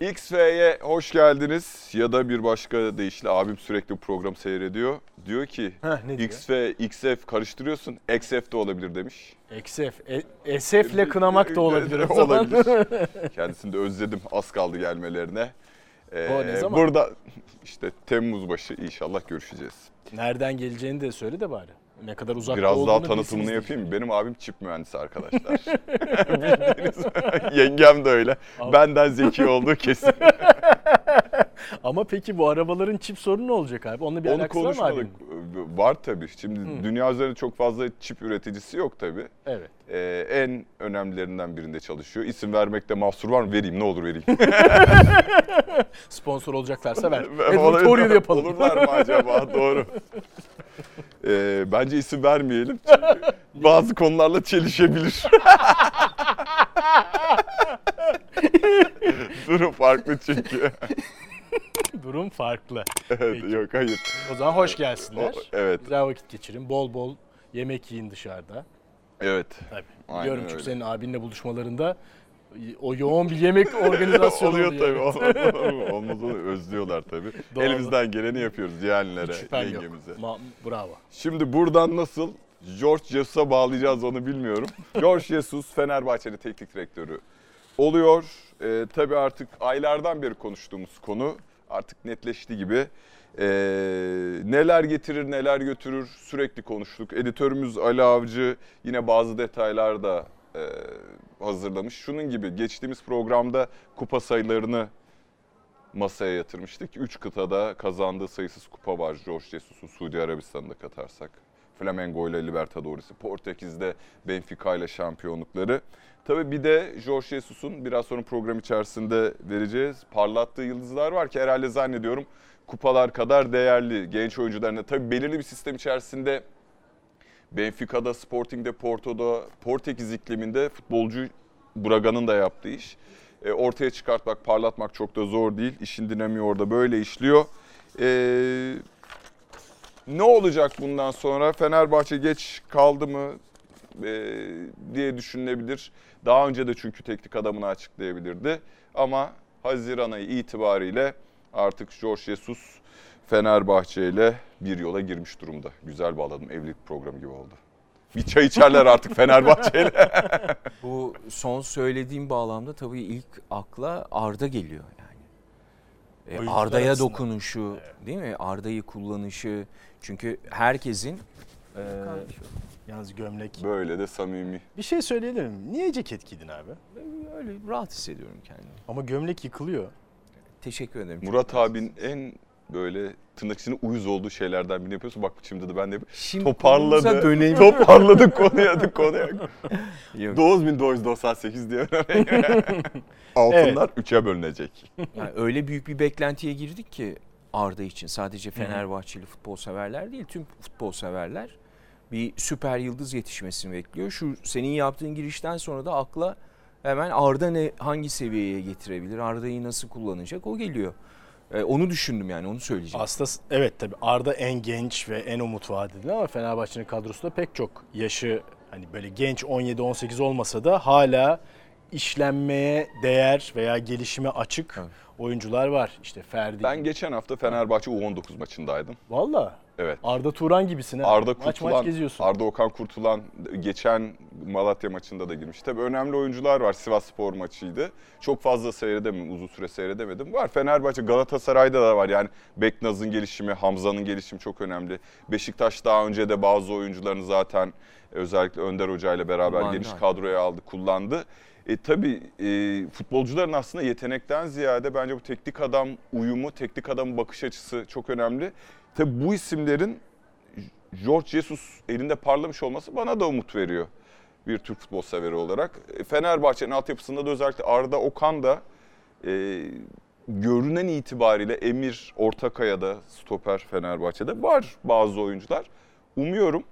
XF'ye hoş geldiniz ya da bir başka deyişle abim sürekli bu programı seyrediyor. Diyor ki Heh, ne diyor? XF, XF karıştırıyorsun. XF de olabilir demiş. XF. E, SF'le kınamak da olabilir. o zaman. olabilir. Kendisini de özledim. Az kaldı gelmelerine. Ee, O ne zaman? Burada işte Temmuz başı inşallah görüşeceğiz. Nereden geleceğini de söyle de bari. Ne kadar uzakta Biraz daha tanıtımını yapayım mı? Benim abim çip mühendisi arkadaşlar. Bildiğiniz Yengem de öyle. Abi. Benden zeki olduğu kesin. Ama peki bu arabaların çip sorunu ne olacak abi? Onunla bir Onu alakası var mı abinin? Var tabii. Şimdi Hı. dünya üzerinde çok fazla çip üreticisi yok tabii. Evet. Ee, en önemlilerinden birinde çalışıyor. İsim vermekte mahsur var mı? Vereyim ne olur vereyim. Sponsor olacaklarsa ver. Olabilir- Editorial yapalım. Olurlar mı acaba? Doğru. Ee, bence isim vermeyelim. Çünkü bazı konularla çelişebilir. Durum farklı çünkü. Durum farklı. evet, Peki. yok hayır. O zaman hoş gelsinler. O- evet, Güzel vakit geçirin. Bol bol yemek yiyin dışarıda. evet. Tabii. Aynen Biliyorum çünkü öyle. senin abinle buluşmalarında o yoğun bir yemek organizasyonu Oluyor tabii. Olmaz, olmaz. Özlüyorlar tabii. Doğru. Elimizden geleni yapıyoruz yeğenlere, yengemize. Ma- bravo. Şimdi buradan nasıl George Jesus'a bağlayacağız onu bilmiyorum. George Jesus Fenerbahçe'nin teknik direktörü oluyor. Ee, tabii artık aylardan beri konuştuğumuz konu artık netleşti gibi. Ee, neler getirir neler götürür sürekli konuştuk. Editörümüz Ali Avcı yine bazı detaylar da e, hazırlamış. Şunun gibi geçtiğimiz programda kupa sayılarını masaya yatırmıştık. Üç kıtada kazandığı sayısız kupa var George Jesus'un Suudi Arabistan'da katarsak. Flamengo ile Libertadores'i, Portekiz'de Benfica ile şampiyonlukları. Tabii bir de George Jesus'un biraz sonra program içerisinde vereceğiz. Parlattığı yıldızlar var ki herhalde zannediyorum kupalar kadar değerli genç oyuncularına. Tabii belirli bir sistem içerisinde Benfica'da, Sporting'de, Porto'da, Portekiz ikliminde futbolcu Braga'nın da yaptığı iş. E, ortaya çıkartmak, parlatmak çok da zor değil. İşin dinamiği orada böyle işliyor. E, ne olacak bundan sonra? Fenerbahçe geç kaldı mı e, diye düşünülebilir. Daha önce de çünkü teknik adamını açıklayabilirdi. Ama Haziran ayı itibariyle artık George Jesus Fenerbahçe ile bir yola girmiş durumda. Güzel bağladım. Evlilik programı gibi oldu. Bir çay içerler artık Fenerbahçe ile. Bu son söylediğim bağlamda tabii ilk akla Arda geliyor yani. E, Arda'ya dokunuşu değil mi? Arda'yı kullanışı. Çünkü herkesin e, Yalnız gömlek. Böyle de samimi. Bir şey söyleyelim? Niye ceket giydin abi? öyle rahat hissediyorum kendimi. Ama gömlek yıkılıyor. Teşekkür ederim. Murat abinin en böyle tırnak içinde uyuz olduğu şeylerden birini yapıyorsun. Bak şimdi de ben de. Şimdi Toparladı. dönelim. Toparladı konuya konuya. Yok. 9998 diye Altınlar 3'e bölünecek. Yani öyle büyük bir beklentiye girdik ki Arda için sadece Fenerbahçeli futbol severler değil tüm futbol severler bir süper yıldız yetişmesini bekliyor. Şu senin yaptığın girişten sonra da akla hemen Arda ne hangi seviyeye getirebilir? Arda'yı nasıl kullanacak? O geliyor. Ee, onu düşündüm yani onu söyleyeceğim. Aslında evet tabii Arda en genç ve en umut vadeli ama Fenerbahçe'nin kadrosunda pek çok yaşı hani böyle genç 17-18 olmasa da hala işlenmeye değer veya gelişime açık Evet. oyuncular var. İşte Ferdi. Ben geçen hafta Fenerbahçe U19 maçındaydım. Valla Evet. Arda Turan gibisin ha. Arda maç maç Kurtulan, geziyorsun. Arda Okan Kurtulan geçen Malatya maçında da girmiş. Tabii önemli oyuncular var. Sivas Spor maçıydı. Çok fazla seyredemedim, uzun süre seyredemedim. Var Fenerbahçe, Galatasaray'da da var. Yani Beknaz'ın gelişimi, Hamza'nın gelişimi çok önemli. Beşiktaş daha önce de bazı oyuncularını zaten özellikle Önder Hoca ile beraber Kullandı. geniş kadroya aldı, kullandı. E, tabii e, futbolcuların aslında yetenekten ziyade bence bu teknik adam uyumu, teknik adamın bakış açısı çok önemli. Tabii bu isimlerin George Jesus elinde parlamış olması bana da umut veriyor bir Türk futbol severi olarak. E, Fenerbahçe'nin altyapısında da özellikle Arda Okan da e, görünen itibariyle Emir Ortakaya'da stoper Fenerbahçe'de var bazı oyuncular. Umuyorum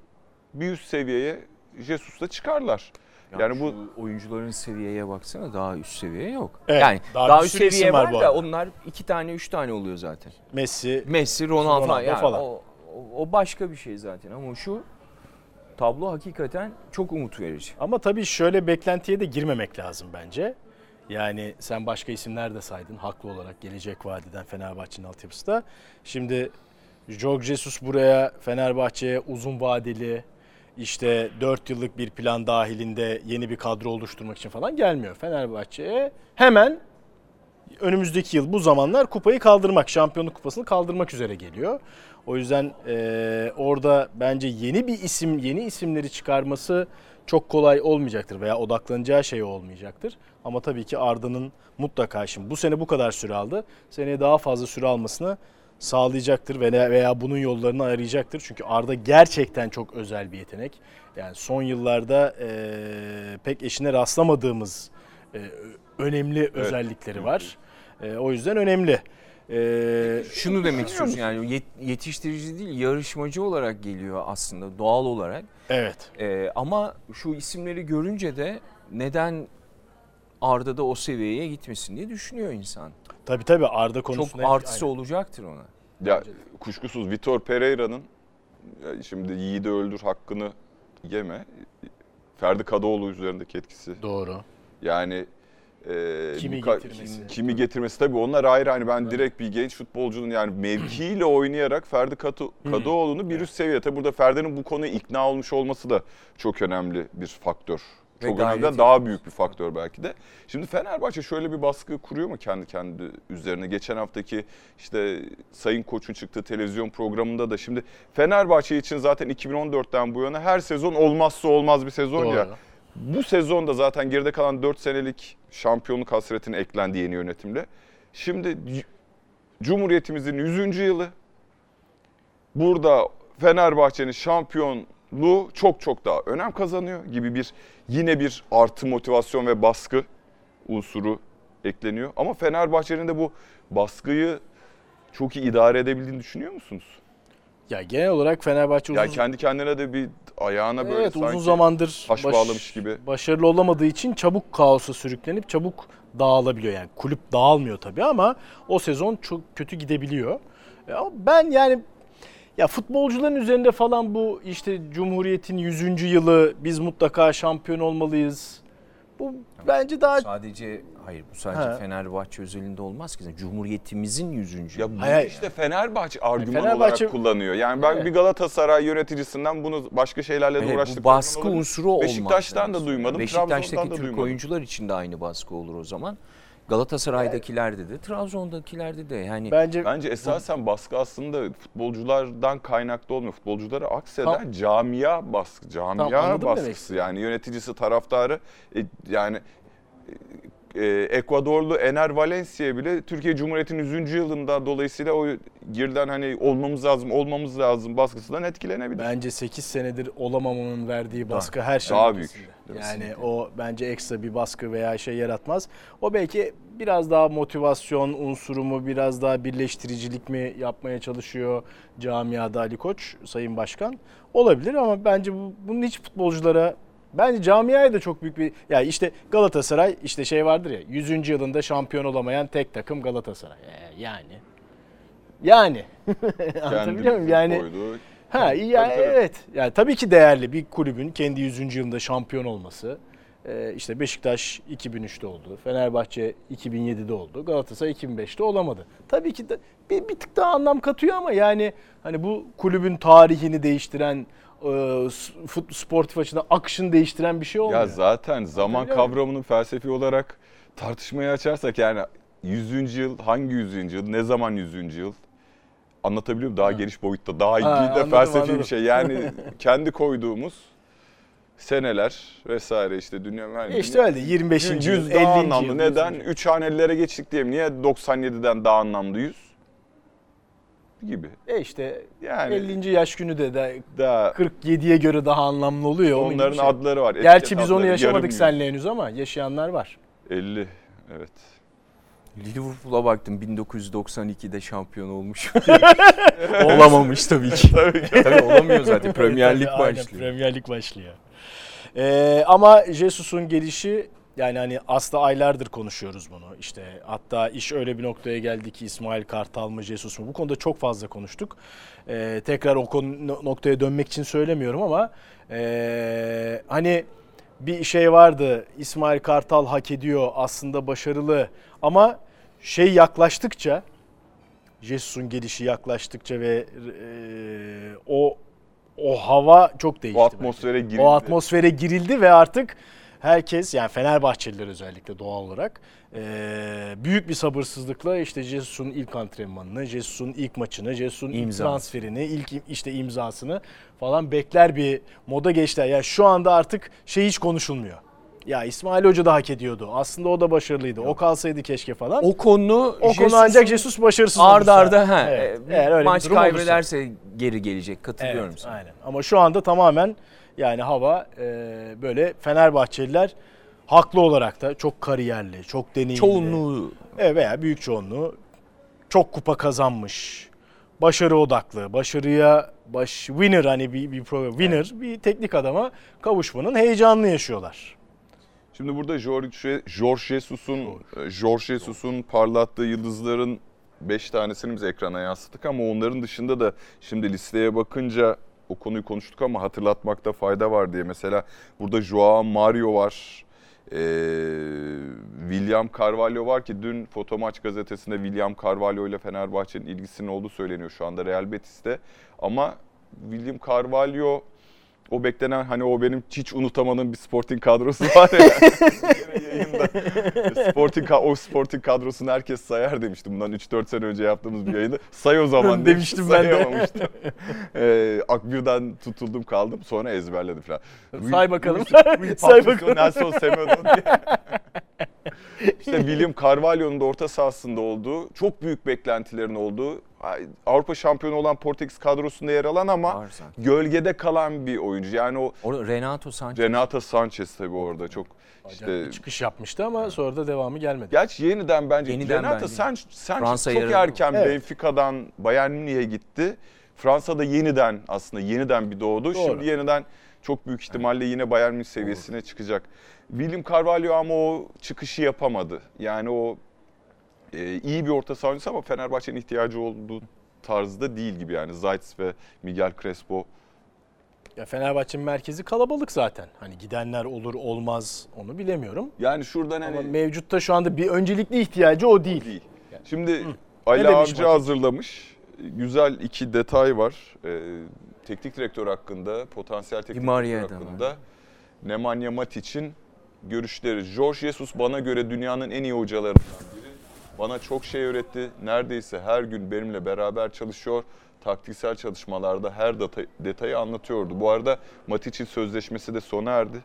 bir üst seviyeye Jesus'la çıkarlar. Yani bu şu oyuncuların seviyeye baksana daha üst seviye yok. Evet, yani daha daha, üst seviye var var, bu da onlar iki tane üç tane oluyor zaten. Messi Messi, Ronaldo, Ronaldo yani falan. O, o- o başka bir şey zaten ama şu tablo hakikaten çok umut verici. ama tabii şöyle beklentiye de girmemek lazım bence. Yani sen başka isimler de saydın haklı olarak gelecek vadeden Fenerbahçe'nin altyapısı da. Şimdi Jorge Jesus buraya Fenerbahçe'ye uzun vadeli işte 4 yıllık bir plan dahilinde yeni bir kadro oluşturmak için falan gelmiyor. Fenerbahçe'ye hemen önümüzdeki yıl bu zamanlar kupayı kaldırmak, şampiyonluk kupasını kaldırmak üzere geliyor. O yüzden eee, orada bence yeni bir isim, yeni isimleri çıkarması çok kolay olmayacaktır veya odaklanacağı şey olmayacaktır. Ama tabii ki Arda'nın mutlaka şimdi bu sene bu kadar süre aldı. Seneye daha fazla süre almasını sağlayacaktır veya veya bunun yollarını arayacaktır. Çünkü Arda gerçekten çok özel bir yetenek. Yani son yıllarda eee, pek eşine rastlamadığımız eee, önemli özellikleri var. Eee, o yüzden önemli. Eee, Şunu demek istiyorsun yani yet- yetiştirici değil yarışmacı olarak geliyor aslında doğal olarak. evet. Ee, ama şu isimleri görünce de neden Arda'da o seviyeye gitmesin diye düşünüyor insan. Tabii tabii Arda Çok konusunda artısı Aynen. olacaktır ona. Ya kuşkusuz Vitor Pereira'nın şimdi yiğidi öldür hakkını yeme. Ferdi Kadıoğlu üzerindeki etkisi. Doğru. Yani e, Kimi birka- getirmesi. kimi getirmesi tabii onlar ayrı hani ben direkt bir genç futbolcunun yani mevkiyle oynayarak Ferdi Katı, Kadıoğlu'nu bir üst seviye. Tabii burada Ferdi'nin bu konuya ikna olmuş olması da çok önemli bir faktör. Ve Çok önemli daha büyük bir faktör belki de. Şimdi Fenerbahçe şöyle bir baskı kuruyor mu kendi kendi üzerine? Geçen haftaki işte Sayın Koç'un çıktığı televizyon programında da şimdi Fenerbahçe için zaten 2014'ten bu yana her sezon olmazsa olmaz bir sezon ya. Doğru. Bu sezonda zaten geride kalan 4 senelik şampiyonluk hasretine eklendi yeni yönetimle. Şimdi Cumhuriyetimizin 100. yılı. Burada Fenerbahçe'nin şampiyonluğu çok çok daha önem kazanıyor gibi bir yine bir artı motivasyon ve baskı unsuru ekleniyor. Ama Fenerbahçe'nin de bu baskıyı çok iyi idare edebildiğini düşünüyor musunuz? Ya genel olarak Fenerbahçe uzun Yani kendi kendine de bir ayağına böyle Evet sanki uzun zamandır taş bağlamış gibi. başarılı olamadığı için çabuk kaosa sürüklenip çabuk dağılabiliyor. Yani kulüp dağılmıyor tabii ama o sezon çok kötü gidebiliyor. Ama ben yani ya futbolcuların üzerinde falan bu işte Cumhuriyet'in 100. yılı biz mutlaka şampiyon olmalıyız. Bu bence daha Sadece hayır bu sadece Ha. Fenerbahçe özelinde olmaz ki. Cumhuriyetimizin 100. Ya bunu Hayır, işte Fenerbahçe argüman Fenerbahçe- olarak kullanıyor. Yani ben Evet. bir Galatasaray yöneticisinden bunu başka şeylerle de Evet, uğraştık. bu baskı unsuru olmaz. Beşiktaş'tan da duymadım, Beşiktaş'taki da Türk duymadım. oyuncular için de aynı baskı olur o zaman. Galatasaray'dakilerde de, Trabzon'dakilerde de yani bence Bence esasen baskı aslında futbolculardan kaynaklı olmuyor. Futbolculara akseden Tam- camia baskı, camia demek baskısı. Yani yöneticisi, taraftarı e, yani e, Ekvadorlu Ener Valencia bile Türkiye Cumhuriyeti'nin 100. yılında dolayısıyla o girden hani olmamız lazım, olmamız lazım baskısından etkilenebilir. bence 8 senedir olamamanın verdiği baskı her şey Daha büyük. Yani o bence ekstra bir baskı veya şey yaratmaz. O belki biraz daha motivasyon unsuru mu, biraz daha birleştiricilik mi yapmaya çalışıyor camiada Ali Koç, Sayın Başkan. Olabilir ama bence bu, bunun hiç futbolculara Bence camiaya da çok büyük bir ya işte Galatasaray işte şey vardır ya 100. yılında şampiyon olamayan tek takım Galatasaray. Ee, yani yani anlatabiliyor muyum? Yani koyduğu Ha iyi ya, Tabii, tabii. evet. Yani tabii ki değerli bir kulübün kendi 100. yılında şampiyon olması. Ee, işte Beşiktaş 2003'te oldu. Fenerbahçe 2007'de oldu. Galatasaray 2005'te olamadı. Tabii ki de bir, bir tık daha anlam katıyor ama yani hani bu kulübün tarihini değiştiren e, sportif açıdan akışını değiştiren bir şey olmuyor. Ya zaten zaman kavramını felsefi olarak tartışmaya açarsak yani 100. yıl hangi 100. yıl, ne zaman 100. yıl anlatabiliyor muyum? Daha geniş boyutta, daha Ha, ilgili de anladım, felsefi anladım. bir şey. Yani kendi koyduğumuz seneler vesaire işte dünya mühendisliği. İşte öyle 25. yıl, 100 50. daha anlamlı. Neden? 100. 3 hanelilere geçtik diyelim. Niye 97'den daha anlamlı 100? Gibi. E işte Yani 50. yaş günü de, de daha 47'ye göre daha anlamlı oluyor. onların şey. adları var. Gerçi biz onu yaşamadık seninle henüz ama yaşayanlar var. 50 evet. Liverpool'a baktım 1992'de şampiyon olmuş. Olamamış tabii ki. tabii olamıyor zaten. Premier Lig Tabii, aynen, başlıyor. Premier Lig başlıyor. Ee, ama Jesus'un gelişi yani hani aslında aylardır konuşuyoruz bunu. İşte hatta iş öyle bir noktaya geldi ki İsmail Kartal mı Jesus mu? Bu konuda çok fazla konuştuk. Ee, tekrar o konu noktaya dönmek için söylemiyorum ama ee, hani bir şey vardı. İsmail Kartal hak ediyor. Aslında başarılı. Ama şey yaklaştıkça Jesus'un gelişi yaklaştıkça ve e, o o hava çok değişti. O atmosfere girildi. O atmosfere girildi ve artık herkes yani Fenerbahçeliler özellikle doğal olarak eee, büyük bir sabırsızlıkla işte Jesus'un ilk antrenmanını, Jesus'un ilk maçını, Jesus'un ilk transferini, ilk işte imzasını falan bekler bir moda geçtiler. Yani şu anda artık şey hiç konuşulmuyor. Ya İsmail Hoca da hak ediyordu. Aslında o da başarılıydı. O kalsaydı keşke falan. O, O konu konu ancak Jesus başarısız arda olursa. arda ha, Evet, e, eğer öyle maç durum olursa. kaybederse geri gelecek. Katılıyorum Evet, sana. aynen. Ama şu anda tamamen yani hava e, böyle Fenerbahçeliler haklı olarak da çok kariyerli, çok deneyimli. Çoğunluğu Evet veya büyük çoğunluğu çok kupa kazanmış. Başarı odaklı, başarıya baş winner hani bir bir program winner bir teknik adama kavuşmanın heyecanını yaşıyorlar. Şimdi burada George, George Jesus'un e, George Jesus'un parlattığı yıldızların 5 tanesini biz ekrana yansıttık ama onların dışında da şimdi listeye bakınca o konuyu konuştuk ama hatırlatmakta fayda var diye. Mesela burada Joao Mario var. Ee, William Carvalho var ki dün Fotomaç gazetesinde William Carvalho ile Fenerbahçe'nin ilgisinin olduğu söyleniyor şu anda Real Betis'te. Ama William Carvalho o beklenen hani o benim hiç unutamadığım bir Sporting kadrosu var ya. Yayında Sporting o Sporting kadrosunu herkes sayar demiştim. Bundan 3-4 sene önce yaptığımız bir yayında. Say o zaman Demiştim ben de. Sayamamıştım. Ee, Akbir'den tutuldum kaldım sonra ezberledim falan. Say bakalım. Say bakalım. Nelson Semedo diye. İşte William Carvalho'nun da orta sahasında olduğu, çok büyük beklentilerin olduğu, Avrupa şampiyonu olan Portekiz kadrosunda yer alan ama var zaten. gölgede kalan bir oyuncu. Yani o Orada Renato Sanchez. Renato Sanchez tabii orada çok işte bir çıkış yapmıştı ama sonra da devamı gelmedi. Gerçi yeniden bence Yeniden Renato bence. Sanchez, Sanchez çok yarı- erken Evet. Benfica'dan Bayern Münih'e gitti. Fransa'da yeniden aslında yeniden bir doğdu. Doğru. Şimdi yeniden çok büyük ihtimalle yine Bayern Münih seviyesine çıkacak. William Carvalho ama o çıkışı yapamadı. Yani o e, iyi bir orta saha oyuncusu ama Fenerbahçe'nin ihtiyacı olduğu tarzda değil gibi yani. Zayt ve Miguel Crespo. Ya Fenerbahçe'nin merkezi kalabalık zaten. Hani gidenler olur olmaz onu bilemiyorum. Yani şuradan hani Ama mevcutta şu anda bir öncelikli ihtiyacı o değil. değil. Şimdi Ne Ali Avcı hazırlamış. Güzel iki detay var. Ee, teknik direktör hakkında, potansiyel teknik direktör da hakkında. Nemanja Matic'in görüşleri. George Jesus bana göre dünyanın en iyi hocalarından biri. Bana çok şey öğretti. Neredeyse her gün benimle beraber çalışıyor. Taktiksel çalışmalarda her detay, detayı anlatıyordu. Bu arada Matic'in sözleşmesi de sona erdi.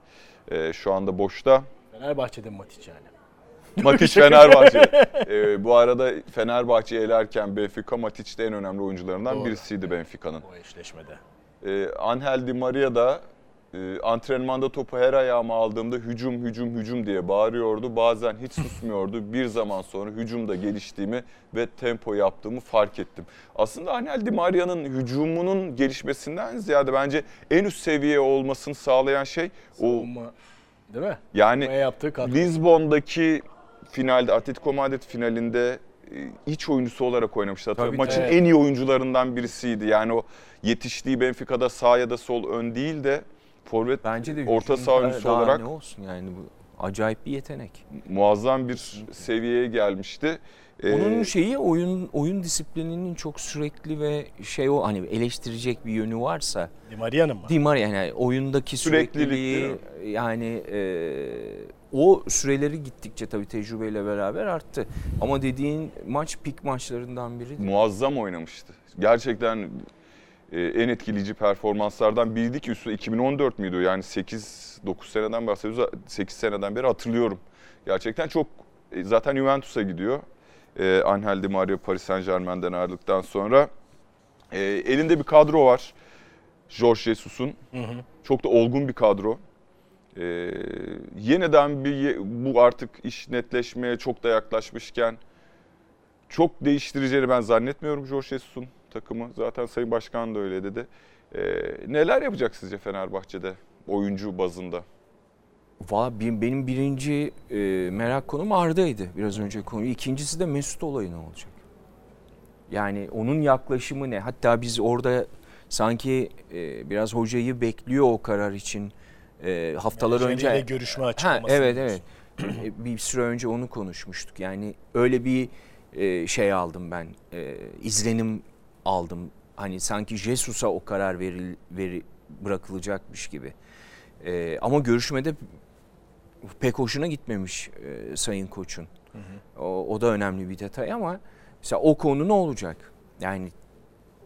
Ee, şu anda boşta. Fenerbahçe'de Matic yani. Matic Fenerbahçe. Ee, bu arada Fenerbahçe elerken Benfica Matic de en önemli oyuncularından Doğru. birisiydi Benfica'nın. O eşleşmede. Ee, Angel Di Maria da e, antrenmanda topu her ayağıma aldığımda hücum hücum hücum diye bağırıyordu. Bazen hiç susmuyordu. Bir zaman sonra hücumda geliştiğimi ve tempo yaptığımı fark ettim. Aslında Angel Di Maria'nın hücumunun gelişmesinden ziyade bence en üst seviye olmasını sağlayan şey o Savunma, değil mi? yani. Lizbon'daki finalde Atletico Madrid finalinde e, iç oyuncusu olarak oynamıştı. Tabii, maçın tabii. en iyi oyuncularından birisiydi. Yani o yetiştiği Benfica'da sağ ya da sol ön değil de forvet Bence de orta saha oyuncusu olarak ne olsun yani bu acayip bir yetenek. muazzam bir seviyeye gelmişti. Ee, Onun şeyi oyun oyun disiplininin çok sürekli ve şey o hani eleştirecek bir yönü varsa Di Maria'nın mı? Di Maria yani oyundaki sürekliliği yani e, o süreleri gittikçe tabii tecrübeyle beraber arttı. Ama dediğin maç pik maçlarından biri. muazzam oynamıştı. Gerçekten e, en etkileyici performanslardan biriydi ki üstü 2014 müydü? Yani 8 9 seneden bahsediyoruz. 8 seneden beri hatırlıyorum. Gerçekten çok e, zaten Juventus'a gidiyor. E, Angel Di Maria Paris Saint-Germain'den ayrıldıktan sonra e, elinde bir kadro var. Jorge Jesus'un. Çok da olgun bir kadro. Ee, yeniden bir bu artık iş netleşmeye çok da yaklaşmışken çok değiştireceğini ben zannetmiyorum Jorge Jesus'un takımı. Zaten Sayın Başkan da öyle dedi. Ee, neler yapacak sizce Fenerbahçe'de oyuncu bazında? Valla benim, birinci e, merak konum Arda'ydı biraz önce konu. İkincisi de Mesut olayı ne olacak? Yani onun yaklaşımı ne? Hatta biz orada sanki e, biraz hocayı bekliyor o karar için e, haftalar Menajeriyle önce görüşme Ha, açıklaması. evet evet. E, bir süre önce onu konuşmuştuk. Yani öyle bir e, şey aldım ben. E, izlenim aldım. Hani sanki Jesus'a o karar veril, veri, bırakılacakmış gibi. E, ama görüşmede pek hoşuna gitmemiş e, Sayın Koç'un. O, o da önemli bir detay ama mesela o konu ne olacak? Yani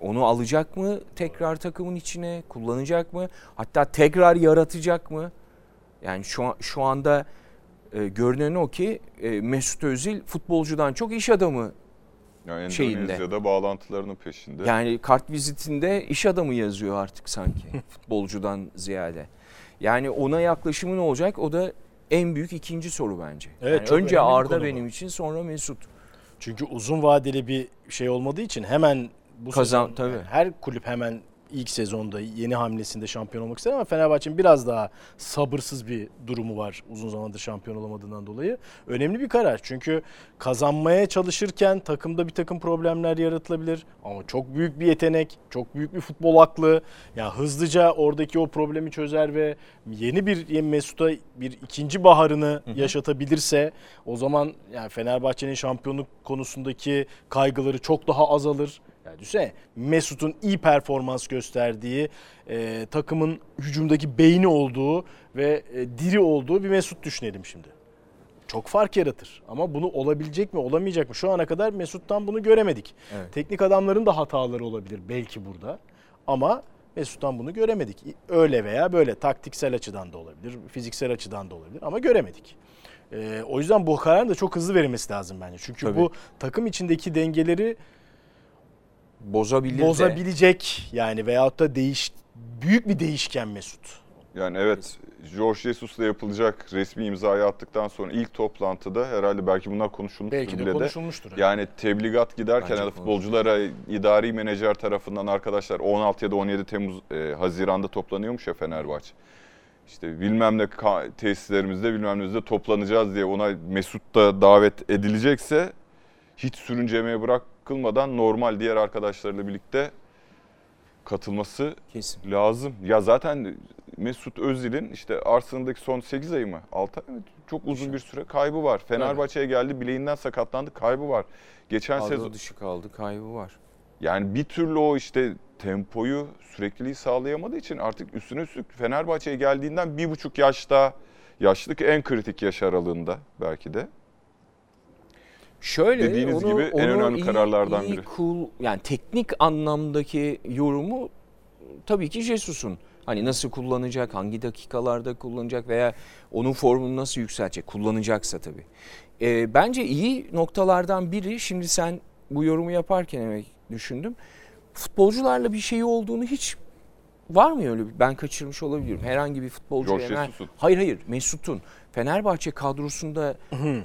onu alacak mı tekrar takımın içine kullanacak mı? Hatta tekrar yaratacak mı? Yani şu şu anda e, görünen o ki e, Mesut Özil futbolcudan çok iş adamı. Yani şeyinde. Endonezya'da bağlantılarının peşinde. Yani kart vizitinde iş adamı yazıyor artık sanki futbolcudan ziyade. Yani ona yaklaşımı ne olacak? O da en büyük ikinci soru bence. Evet, Yani önce Arda bu. benim için sonra Mesut. Çünkü uzun vadeli bir şey olmadığı için hemen bu Kazan- sezon tabii. her kulüp hemen ilk sezonda yeni hamlesinde şampiyon olmak ister ama Fenerbahçe'nin biraz daha sabırsız bir durumu var uzun zamandır şampiyon olamadığından dolayı. Önemli bir karar çünkü kazanmaya çalışırken takımda bir takım problemler yaratılabilir ama çok büyük bir yetenek, çok büyük bir futbol aklı. Yani hızlıca oradaki o problemi çözer ve yeni bir Mesut'a bir ikinci baharını yaşatabilirse o zaman yani Fenerbahçe'nin şampiyonluk konusundaki kaygıları çok daha azalır. Düşünsene Mesut'un iyi performans gösterdiği, e, takımın hücumdaki beyni olduğu ve e, diri olduğu bir Mesut düşünelim şimdi. Çok fark yaratır. Ama bunu olabilecek mi, olamayacak mı? Şu ana kadar Mesut'tan bunu göremedik. Evet. Teknik adamların da hataları olabilir belki burada. Ama Mesut'tan bunu göremedik. Öyle veya böyle taktiksel açıdan da olabilir, fiziksel açıdan da olabilir ama göremedik. Ee, o yüzden bu kararın da çok hızlı verilmesi lazım bence. Çünkü Tabii. bu takım içindeki dengeleri Bozabilir de. bozabilecek yani veyahut da değiş büyük bir değişken Mesut. Yani evet George Jesus'la yapılacak resmi imzayı attıktan sonra ilk toplantıda herhalde belki bunlar konuşulmuştur Belki de bile de. konuşulmuştur. Yani tebligat giderken Bence ya da konuşulur. futbolculara idari menajer tarafından arkadaşlar 16 ya da 17 Temmuz e, Haziran'da toplanıyormuş ya Fenerbahçe. İşte bilmem ne tesislerimizde bilmem nemizde toplanacağız diye ona Mesut da davet edilecekse hiç sürüncemeye bırakılmadan normal diğer arkadaşlarıyla birlikte katılması Kesin. lazım. Ya zaten Mesut Özil'in işte Arsenal'daki son 8 ayı mı? 6 ay mı? Çok uzun bir süre kaybı var. Fenerbahçe'ye geldi bileğinden sakatlandı kaybı var. Geçen Kadro sezon dışı kaldı kaybı var. yani bir türlü o işte tempoyu sürekliliği sağlayamadığı için artık üstüne üstlük Fenerbahçe'ye geldiğinden bir buçuk yaşta yaşlılık en kritik yaş aralığında belki de. Şöyle Dediğiniz onu- gibi en onu önemli iyi- kararlardan iyi biri. Cool, yani teknik anlamdaki yorumu tabii ki Jesus'un. Hani nasıl kullanacak, hangi dakikalarda kullanacak veya onun formunu nasıl yükseltecek, kullanacaksa tabii. Ee, bence iyi noktalardan biri, şimdi sen bu yorumu yaparken evet düşündüm. Futbolcularla bir şey olduğunu hiç var mı öyle bir? Ben kaçırmış olabilirim. Herhangi bir futbolcu. George Fener-. Hayır hayır Mesut'un. Fenerbahçe kadrosunda e,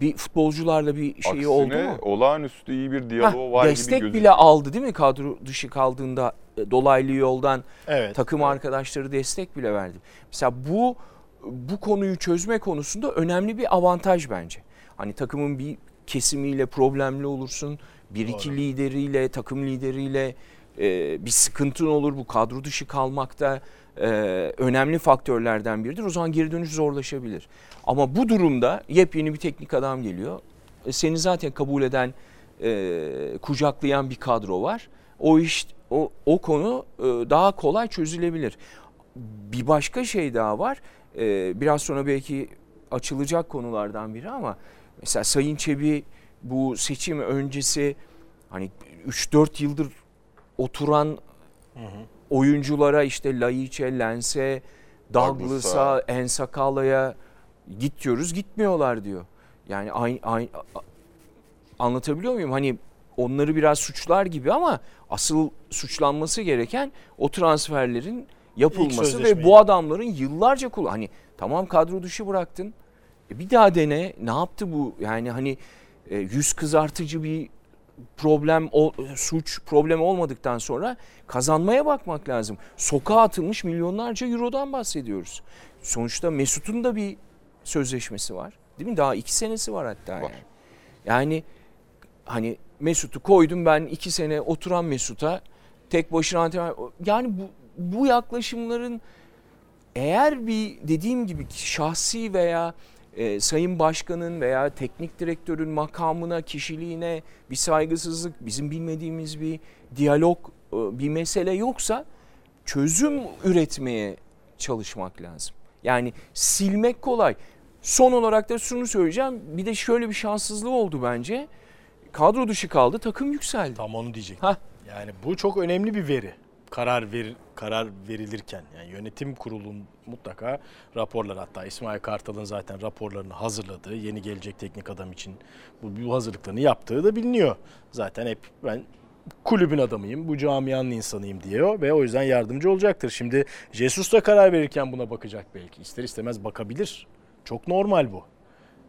bir futbolcularla bir şeyi oldu Aksine mu? olağanüstü iyi bir Heh, diyaloğu var gibi destek bile aldı değil mi kadro dışı kaldığında e, dolaylı yoldan Evet. takım arkadaşları destek bile verdi. Mesela bu bu konuyu çözme konusunda önemli bir avantaj bence. Hani takımın bir kesimiyle problemli olursun. Bir iki Doğru. lideriyle, takım lideriyle e, bir sıkıntın olur. Bu kadro dışı kalmakta e, önemli faktörlerden biridir. O zaman geri dönüş zorlaşabilir. Ama bu durumda yepyeni bir teknik adam geliyor. E, seni zaten kabul eden, e, kucaklayan bir kadro var. O iş, o, o konu e, daha kolay çözülebilir. Bir başka şey daha var. E, biraz sonra belki açılacak konulardan biri ama mesela Sayın Çebi bu seçim öncesi hani 3-4 yıldır oturan oyunculara işte Laiç'e, Lens'e, Douglas'a. Ensakala'ya git diyoruz gitmiyorlar diyor. Yani aynı, aynı anlatabiliyor muyum? Hani onları biraz suçlar gibi ama asıl suçlanması gereken o transferlerin yapılması ve bu adamların yıllarca kullan. Hani tamam kadro dışı bıraktın. E bir daha dene. Ne yaptı bu? Yani hani e, yüz kızartıcı bir problem o suç problem olmadıktan sonra kazanmaya bakmak lazım. Sokağa atılmış milyonlarca eurodan bahsediyoruz. Sonuçta Mesut'un da bir sözleşmesi var. Değil mi? Daha iki senesi var hatta Var. yani. Yani hani Mesut'u koydum ben iki sene oturan Mesut'a tek başına antrenman yani bu bu yaklaşımların eğer bir dediğim gibi şahsi veya e, sayın başkanın veya teknik direktörün makamına, kişiliğine bir saygısızlık, bizim bilmediğimiz bir diyalog, e, bir mesele yoksa çözüm üretmeye çalışmak lazım. Yani silmek kolay. Son olarak da şunu söyleyeceğim. Bir de şöyle bir şanssızlığı oldu bence. Kadro dışı kaldı, takım yükseldi. Tam onu diyecektim. Hah. Yani bu çok önemli bir veri. Karar ver, karar verilirken yani yönetim kurulun mutlaka raporlar hatta İsmail Kartal'ın zaten raporlarını hazırladığı yeni gelecek teknik adam için bu, bu hazırlıklarını yaptığı da biliniyor. Zaten hep ben kulübün adamıyım, bu camianın insanıyım diyor ve o yüzden yardımcı olacaktır. Şimdi Jesus da karar verirken buna bakacak belki. İster istemez bakabilir. Çok normal bu.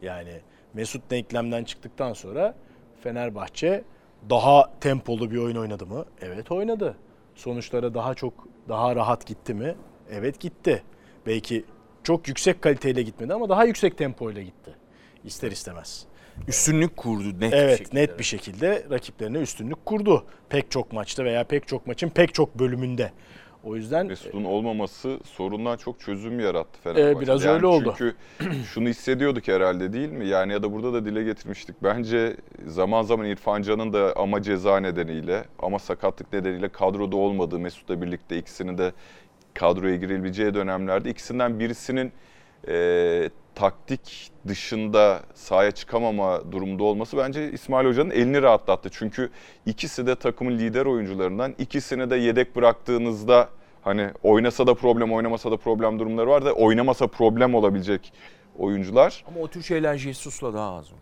Yani Mesut denklemden çıktıktan sonra Fenerbahçe daha tempolu bir oyun oynadı mı? Evet oynadı. Sonuçlara daha çok daha rahat gitti mi? Evet gitti. Belki çok yüksek kaliteyle gitmedi ama daha yüksek tempoyla gitti. İster istemez. Üstünlük kurdu net bir Evet şekilde. net bir şekilde rakiplerine üstünlük kurdu. Pek çok maçta veya pek çok maçın pek çok bölümünde. O yüzden Mesut'un olmaması sorundan çok çözüm yarattı. Ee, biraz öyle oldu. Çünkü şunu hissediyorduk herhalde değil mi? Yani ya da burada da dile getirmiştik. Bence zaman zaman İrfan Can'ın da ama ceza nedeniyle ama sakatlık nedeniyle kadroda olmadığı Mesut'la birlikte ikisinin de kadroya girebileceği dönemlerde ikisinden birisinin e, taktik dışında sahaya çıkamama durumunda olması bence İsmail Hoca'nın elini rahatlattı. Çünkü ikisi de takımın lider oyuncularından. İkisini de yedek bıraktığınızda hani oynasa da problem, oynamasa da problem durumları var da oynamasa problem olabilecek oyuncular. Ama o tür şeyler Jesus'la daha az olur.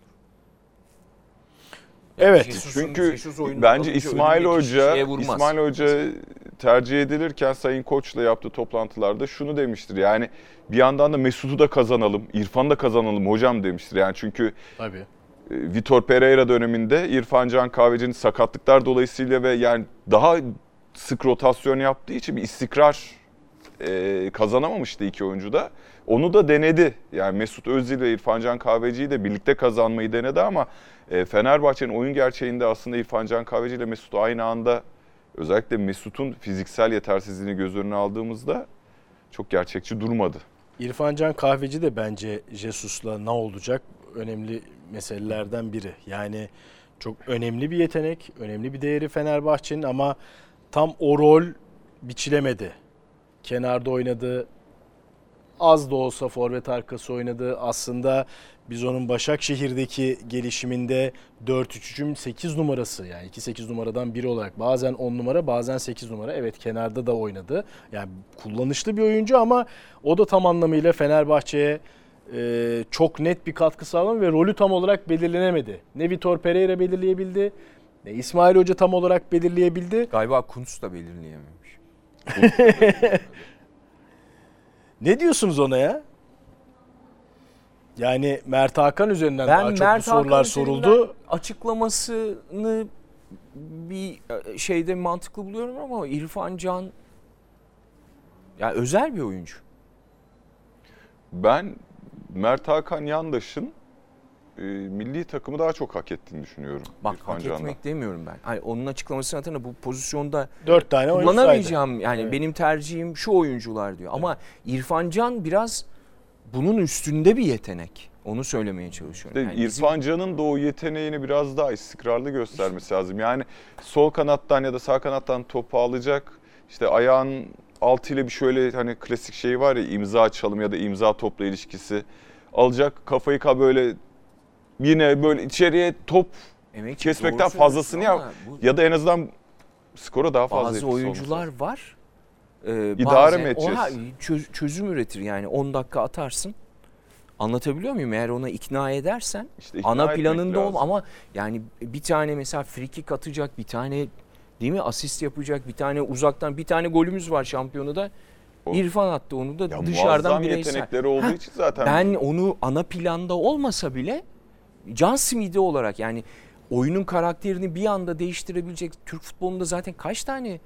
Evet, Jesus'un- Çünkü Jesus bence İsmail Hoca. İsmail Hoca tercih edilirken Sayın Koç'la yaptığı toplantılarda şunu demiştir. Yani bir yandan da Mesut'u da kazanalım, İrfan'ı da kazanalım hocam demiştir. Yani çünkü tabii. e, Vitor Pereira döneminde İrfan Can Kahveci'nin sakatlıklar dolayısıyla ve yani daha sık rotasyon yaptığı için bir istikrar e, kazanamamıştı iki oyuncu da. Onu da denedi. Yani Mesut Özil ve İrfan Can Kahveci'yi de birlikte kazanmayı denedi ama e, Fenerbahçe'nin oyun gerçeğinde aslında İrfan Can Kahveci ile Mesut aynı anda özellikle Mesut'un fiziksel yetersizliğini göz önüne aldığımızda çok gerçekçi durmadı. İrfan Can Kahveci de bence Jesus'la ne olacak önemli meselelerden biri. Yani çok önemli bir yetenek, önemli bir değeri Fenerbahçe'nin ama tam o rol biçilemedi. Kenarda oynadı, az da olsa forvet arkası oynadı. Aslında biz onun Başakşehir'deki gelişiminde 4-3-3'ün 8 numarası yani 2-8 numaradan biri olarak bazen 10 numara bazen 8 numara evet kenarda da oynadı. Yani kullanışlı bir oyuncu ama o da tam anlamıyla Fenerbahçe'ye e, çok net bir katkı sağlamadı ve rolü tam olarak belirlenemedi. Ne Vitor Pereira belirleyebildi ne İsmail Hoca tam olarak belirleyebildi. Galiba Kuntz da belirleyememiş. Ne diyorsunuz ona ya? Yani Mert Hakan üzerinden daha çok bu sorular soruldu. açıklamasını bir e, şeyde mantıklı buluyorum ama İrfan Can ya özel bir oyuncu. Ben Mert Hakan Yandaş'ın e, milli takımı daha çok hak ettiğini düşünüyorum. Bak İrfan hak Can'dan. etmek demiyorum ben. Hani onun açıklamasını hatırla bu pozisyonda Dört tane saydı. kullanamayacağım yani Evet. benim tercihim şu oyuncular diyor. Ama İrfan Can biraz bunun üstünde bir yetenek. Onu söylemeye çalışıyorum. Yani bizim- İrfan Can'ın da o yeteneğini biraz daha istikrarlı göstermesi lazım. Yani sol kanattan ya da sağ kanattan topu alacak. İşte ayağın altıyla bir şöyle hani klasik şey var ya imza açalım ya da imza topla ilişkisi. Alacak kafayı ka böyle yine böyle içeriye top Emek kesmekten doğru fazlasını söylüyorsun yap. ama bu- ya da en azından skora daha fazla bazı etkisi olması oyuncular lazım. var. Ee, İdare mi edeceğiz? Çöz- çözüm üretir yani 10 dakika atarsın. Anlatabiliyor muyum? Eğer ona ikna edersen İşte ikna ana etmek planında ol ama yani bir tane mesela free kick atacak, bir tane değil mi asist yapacak, bir tane uzaktan bir tane golümüz var şampiyonada. O- İrfan attı onu da Ya dışarıdan muazzam bireysel. yetenekleri olduğu Heh, için zaten Ben onu ana planda olmasa bile can simidi olarak yani oyunun karakterini bir anda değiştirebilecek Türk futbolunda zaten kaç tane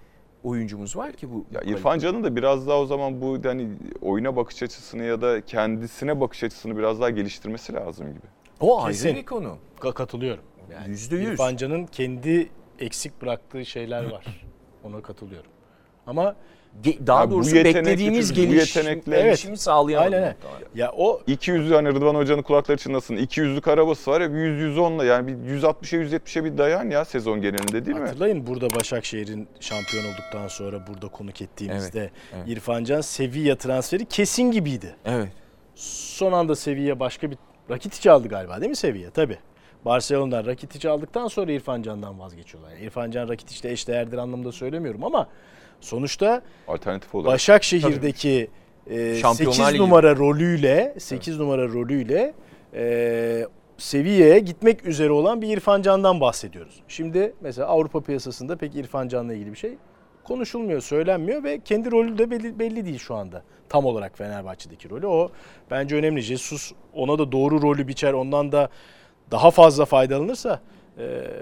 oyuncumuz var ki bu? Ya İrfan? Can'ın da biraz daha o zaman bu hani oyuna bakış açısını ya da kendisine bakış açısını biraz daha geliştirmesi lazım gibi. O Kesin. ayrı bir konu. Ka- Katılıyorum. Yüzde yüz. İrfan Can'ın kendi eksik bıraktığı şeyler var. Ona katılıyorum. Ama ge- daha Ya bu doğrusu yetenekli beklediğimiz yetenekle- gelişimi sağlayamadı. Aynen. Ya o 200'lü hani Rıdvan Hoca'nın kulakları çınlasın. 200'lük arabası var ya bir 100-110'la yani bir 160'a 170'e bir dayan ya sezon genelinde değil mi? Hatırlayın burada Başakşehir'in şampiyon olduktan sonra burada konuk ettiğimizde Evet, evet. İrfan Can Sevilla transferi kesin gibiydi. Evet. Son anda Sevilla başka bir Rakitic aldı galiba değil mi Sevilla? Tabii. Barcelona'dan Rakitic aldıktan sonra İrfan Can'dan vazgeçiyorlar. Yani İrfan Can Rakitic'le eşdeğerdir anlamda söylemiyorum ama sonuçta Alternatif olarak. Başakşehir'deki e, Şampiyonlar 8 Ligi. numara rolüyle 8 numara rolüyle e, seviyeye gitmek üzere olan bir İrfan Can'dan bahsediyoruz. Şimdi mesela Avrupa piyasasında pek İrfan Can'la ilgili bir şey konuşulmuyor, söylenmiyor ve kendi rolü de belli, belli değil şu anda. Tam olarak Fenerbahçe'deki rolü. O bence önemli. Jesus ona da doğru rolü biçer. Ondan da daha fazla faydalanırsa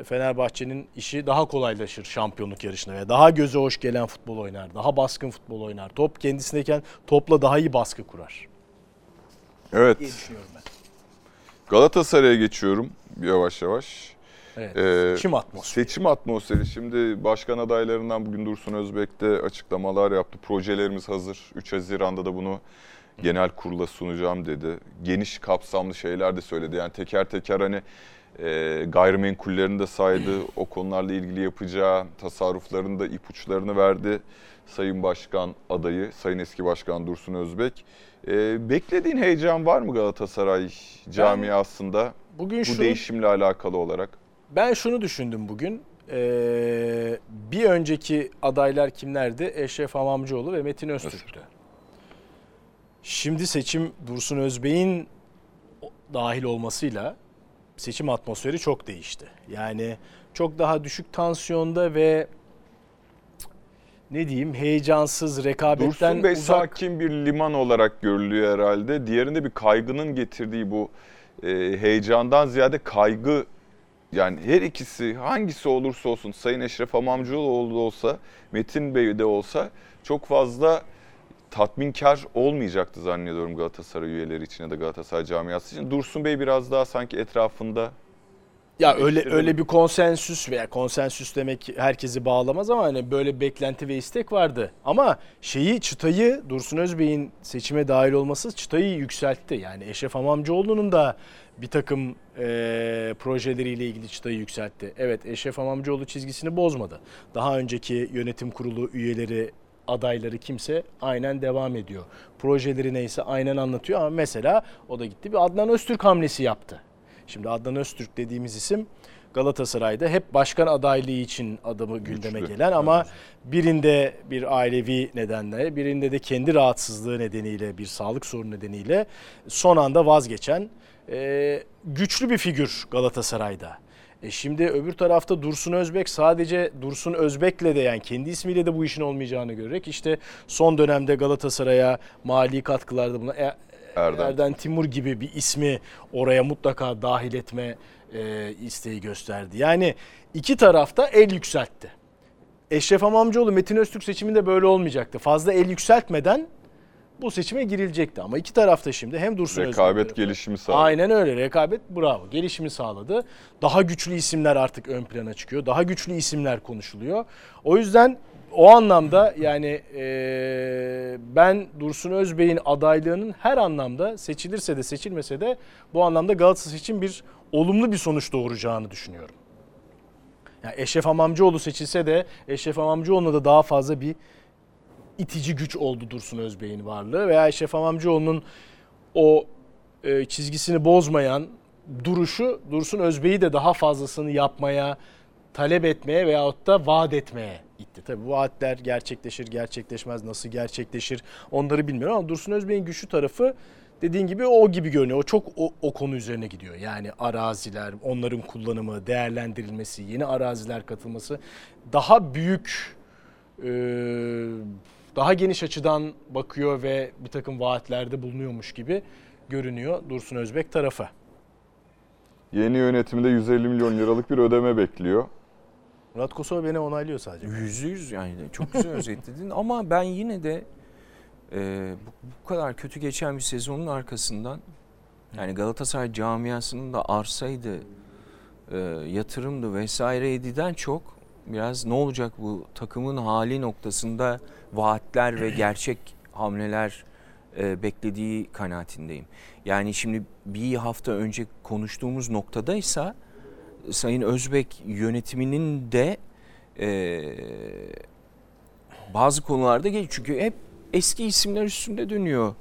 Fenerbahçe'nin işi daha kolaylaşır şampiyonluk yarışında ve daha göze hoş gelen futbol oynar. Daha baskın futbol oynar. Top kendisindeyken topla daha iyi baskı kurar Evet. diye düşünüyorum ben. Galatasaray'a geçiyorum yavaş yavaş. Evet. Ee, Seçim atmosferi. Seçim atmosferi. Şimdi başkan adaylarından bugün Dursun Özbek de açıklamalar yaptı. Projelerimiz hazır. 3 Haziran'da da bunu genel kurula sunacağım dedi. Geniş kapsamlı şeyler de söyledi. Yani teker teker hani e, gayrimenkullerini de saydı. O konularla ilgili yapacağı tasarruflarını da ipuçlarını verdi. Sayın Başkan adayı, Sayın Eski Başkan Dursun Özbek. E, beklediğin heyecan var mı Galatasaray camiasında Bugün bu şunu, değişimle alakalı olarak? ben şunu düşündüm bugün. Ee, bir önceki adaylar kimlerdi? Eşref Hamamcıoğlu ve Metin Öztürk'tü. Şimdi seçim Dursun Özbey'in dahil olmasıyla seçim atmosferi çok değişti. Yani çok daha düşük tansiyonda ve ne diyeyim heyecansız, rekabetten Dursun Bey uzak. sakin bir liman olarak görülüyor herhalde. Diğerinde bir kaygının getirdiği bu e, heyecandan ziyade kaygı yani her ikisi hangisi olursa olsun Sayın Eşref Hamamcıoğlu da olsa Metin Bey de olsa çok fazla tatminkar olmayacaktı zannediyorum Galatasaray üyeleri için ya da Galatasaray camiası için. Dursun Bey biraz daha sanki etrafında Ya öyle öyle bir konsensüs veya konsensüs demek herkesi bağlamaz ama hani böyle beklenti ve istek vardı. Ama şeyi çıtayı Dursun Özbey'in seçime dahil olması çıtayı yükseltti. Yani Eşref Hamamcıoğlu'nun da bir takım eee, projeleriyle ilgili çıtayı yükseltti. Evet Eşref Hamamcıoğlu çizgisini bozmadı. Daha önceki yönetim kurulu üyeleri adayları kimse aynen devam ediyor. Projeleri neyse aynen anlatıyor ama mesela o da gitti bir Adnan Öztürk hamlesi yaptı. Şimdi Adnan Öztürk dediğimiz isim Galatasaray'da hep başkan adaylığı için adamı gündeme Güçlü. gelen ama birinde bir ailevi nedenle, birinde de kendi rahatsızlığı nedeniyle, bir sağlık sorunu nedeniyle son anda vazgeçen güçlü bir figür Galatasaray'da. E şimdi öbür tarafta Dursun Özbek sadece Dursun Özbek'le de yani kendi ismiyle de bu işin olmayacağını görerek işte son dönemde Galatasaray'a mali katkılarda bulunan E- Erdem. Erden Timur gibi bir ismi oraya mutlaka dahil etme e, isteği gösterdi. Yani iki tarafta el yükseltti. Eşref Hamamcıoğlu Metin Öztürk seçiminde böyle olmayacaktı. Fazla el yükseltmeden bu seçime girilecekti. Ama iki tarafta şimdi hem Dursun rekabet Özbek- gelişimi sağladı. Aynen öyle. Rekabet bravo. Gelişimi sağladı. Daha güçlü isimler artık ön plana çıkıyor. Daha güçlü isimler konuşuluyor. O yüzden o anlamda yani eee, ben Dursun Özbey'in adaylığının her anlamda seçilirse de seçilmese de bu anlamda Galatasaray için bir olumlu bir sonuç doğuracağını düşünüyorum. Yani Eşref Hamamcıoğlu seçilse de Eşref Hamamcıoğlu'na da daha fazla bir itici güç oldu Dursun Özbey'in varlığı veya Eşref Hamamcıoğlu'nun o e, çizgisini bozmayan duruşu Dursun Özbey'i de daha fazlasını yapmaya, talep etmeye veyahut da vaat etmeye itti. Tabii bu vaatler gerçekleşir, gerçekleşmez, nasıl gerçekleşir onları bilmiyorum ama Dursun Özbey'in güçlü tarafı dediğin gibi o gibi görünüyor. O çok o, o konu üzerine gidiyor. Yani araziler, onların kullanımı, değerlendirilmesi, yeni araziler katılması daha büyük e, daha geniş açıdan bakıyor ve bir takım vaatlerde bulunuyormuş gibi görünüyor Dursun Özbek tarafı. Yeni yönetimde 150 milyon liralık bir ödeme bekliyor. Murat Kosova beni onaylıyor sadece. Yüzde yüz yani çok güzel özetledin ama ben yine de e, bu, bu kadar kötü geçen bir sezonun arkasından yani Galatasaray camiasının da arsaydı, e, yatırımdı vesaireydi'den çok biraz ne olacak bu takımın hali noktasında vaatler ve gerçek hamleler e, beklediği kanaatindeyim. Yani şimdi bir hafta önce konuştuğumuz noktadaysa Sayın Özbek yönetiminin de e, bazı konularda geç çünkü hep eski isimler üstünde dönüyor.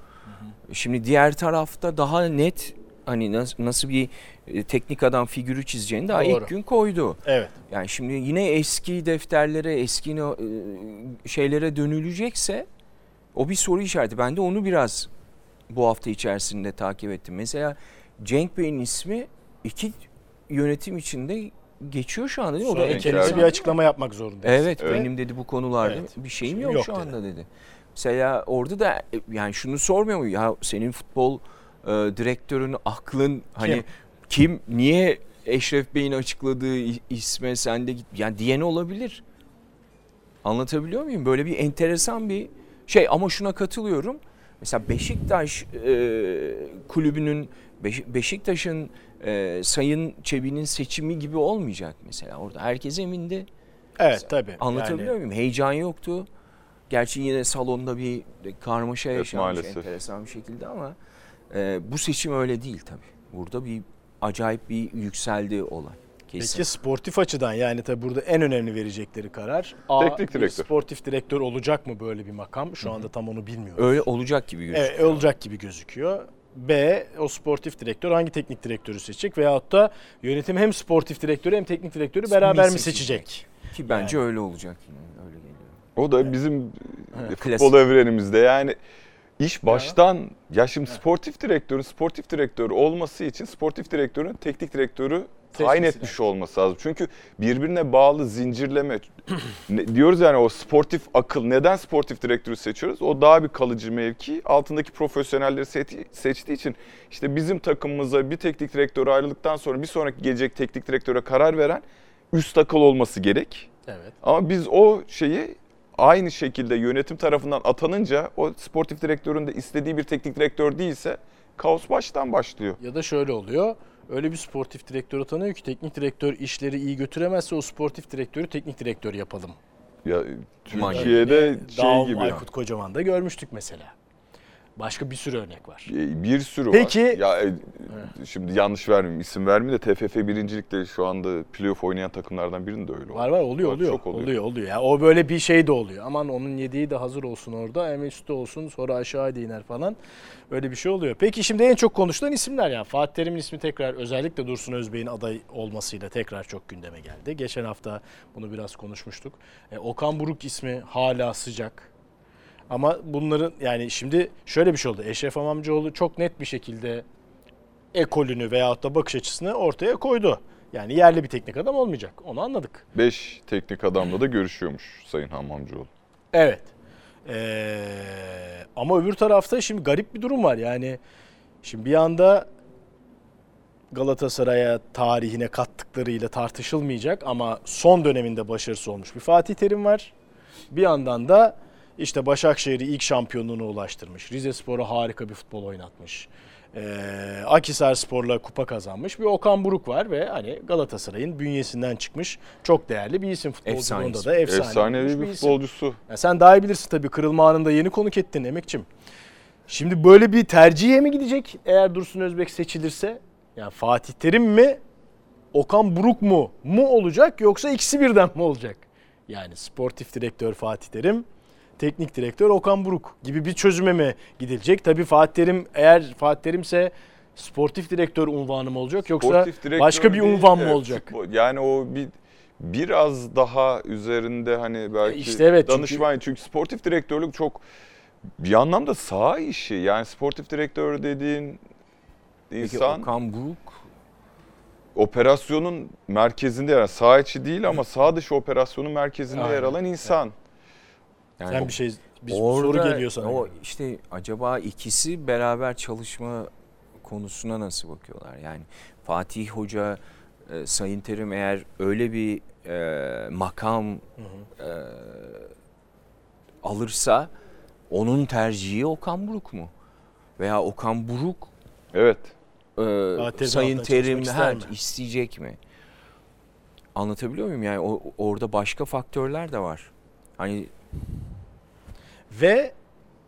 Şimdi diğer tarafta daha net hani nasıl, nasıl bir teknik adam figürü çizeceğini daha Doğru. ilk gün koydu. Evet. Yani şimdi yine eski defterlere, eski e, şeylere dönülecekse o bir soru işareti. Ben de onu biraz bu hafta içerisinde takip ettim. Mesela Cenk Bey'in ismi iki yönetim içinde geçiyor şu anda değil mi? O da Sonra kendisi bir açıklama yapmak zorunda. Evet, Evet. benim dedi bu konularda Evet. bir şeyim yok, yok şu dedi. anda dedi. Mesela orada da e, yani şunu sormuyor mu? Ya senin futbol e, direktörün aklın hani kim niye Eşref Bey'in açıkladığı isme sen de git yani diyeni olabilir. Anlatabiliyor muyum? Böyle bir enteresan bir şey ama şuna katılıyorum. Mesela Beşiktaş e, kulübünün Beş- Beşiktaş'ın e, Sayın Çebi'nin seçimi gibi olmayacak mesela orada. Herkes emindi. Evet tabii. Anlatabiliyor Yani muyum? Heyecan yoktu. Gerçi yine salonda bir karmaşa Evet, yaşanmış maalesef. enteresan bir şekilde ama e, bu seçim öyle değil tabii. Burada bir acayip bir yükseldi olay. Kesin. Peki sportif açıdan yani tabii burada en önemli verecekleri karar A, Teknik direktör. sportif direktör olacak mı böyle bir makam? Şu anda tam onu bilmiyoruz. Öyle olacak gibi gözüküyor. Evet, olacak gibi gözüküyor. B, o sportif direktör hangi teknik direktörü seçecek veyahut da yönetim hem sportif direktörü hem teknik direktörü beraber mi seçecek? seçecek? Ki bence öyle olacak yine. Öyle geliyor. O da bizim Evet, futbol klasik. evrenimizde yani iş baştan ya şimdi sportif direktörün sportif direktör olması için sportif direktörün teknik direktörü tayin Seçmesi etmiş olması lazım. Çünkü birbirine bağlı zincirleme Ne- diyoruz yani o sportif akıl neden sportif direktörü seçiyoruz? O daha bir kalıcı mevki. Altındaki profesyonelleri seçti- seçtiği için işte bizim takımımıza bir teknik direktör ayrıldıktan sonra bir sonraki gelecek teknik direktöre karar veren üst akıl olması gerek. Evet. Ama biz o şeyi aynı şekilde yönetim tarafından atanınca o sportif direktörün de istediği bir teknik direktör değilse kaos baştan başlıyor. Ya da şöyle oluyor. Öyle bir sportif direktör atanıyor ki teknik direktör işleri iyi götüremezse o sportif direktörü teknik direktör yapalım. Ya. Türkiye'de şey gibi Aykut Kocaman da görmüştük mesela. Başka bir sürü örnek var. e, bir sürü Peki- var. Ya e, şimdi yanlış vermeyeyim, isim vermeyeyim de TFF birincilikte şu anda playoff oynayan takımlardan birinin de öyle Var var oluyor oluyor. çok oluyor. oluyor oluyor. Ya o böyle bir şey de oluyor. Aman onun yediği de hazır olsun orada. Hem üstte olsun sonra aşağı iner falan. Öyle bir şey oluyor. Peki şimdi en çok konuşulan isimler yani. Fatih Terim'in ismi tekrar özellikle Dursun Özbey'in aday olmasıyla tekrar çok gündeme geldi. Geçen hafta bunu biraz konuşmuştuk. E, Okan Buruk ismi hala sıcak. Ama bunların yani şimdi şöyle bir şey oldu. Eşref Amamcıoğlu çok net bir şekilde ekolünü veyahut da bakış açısını ortaya koydu. Yani yerli bir teknik adam olmayacak. Onu anladık. Beş teknik adamla da görüşüyormuş Sayın Hamamcıoğlu. Evet. Ee, ama öbür tarafta şimdi garip bir durum var. Yani şimdi bir anda Galatasaray'a tarihine kattıklarıyla tartışılmayacak ama son döneminde başarısı olmuş bir Fatih Terim var. Bir yandan da işte Başakşehir'i ilk şampiyonluğuna ulaştırmış. Rize Spor'a harika bir futbol oynatmış. Ee, Akhisar Spor'la kupa kazanmış bir Okan Buruk var ve hani Galatasaray'ın bünyesinden çıkmış çok değerli bir isim futbolculuğunda da efsane Efsanevi bir isim. futbolcusu. Ya sen daha iyi bilirsin tabii kırılma anında yeni konuk ettin Emekçim. Şimdi böyle bir tercihe mi gidecek eğer Dursun Özbek seçilirse? Yani Fatih Terim mi? Okan Buruk mu? Mu olacak yoksa ikisi birden mi olacak? Yani sportif direktör Fatih Terim, teknik direktör Okan Buruk gibi bir çözüme mi gidilecek? Tabii Fatih Terim eğer Fatih Terim'se sportif direktör unvanı mı olacak yoksa başka bir değil unvan mı olacak? futbol- yani o bir biraz daha üzerinde hani belki işte evet, çünkü- danışman çünkü... sportif direktörlük çok bir anlamda saha işi. Yani sportif direktör dediğin Peki insan Okan Buruk operasyonun merkezinde yani saha içi değil ama saha dışı operasyonun merkezinde Aynen. yer alan insan. Yani Sen bir şey bir Orada soru geliyor sana. O işte acaba ikisi beraber çalışma konusuna nasıl bakıyorlar? Yani Fatih Hoca, e, Sayın Terim eğer öyle bir e, makam Hı hı. e, alırsa onun tercihi Okan Buruk mu? Veya Okan Buruk Evet. e, Sayın Terim ha, mi? isteyecek mi? Anlatabiliyor muyum? Yani o, orada başka faktörler de var. Hani Ve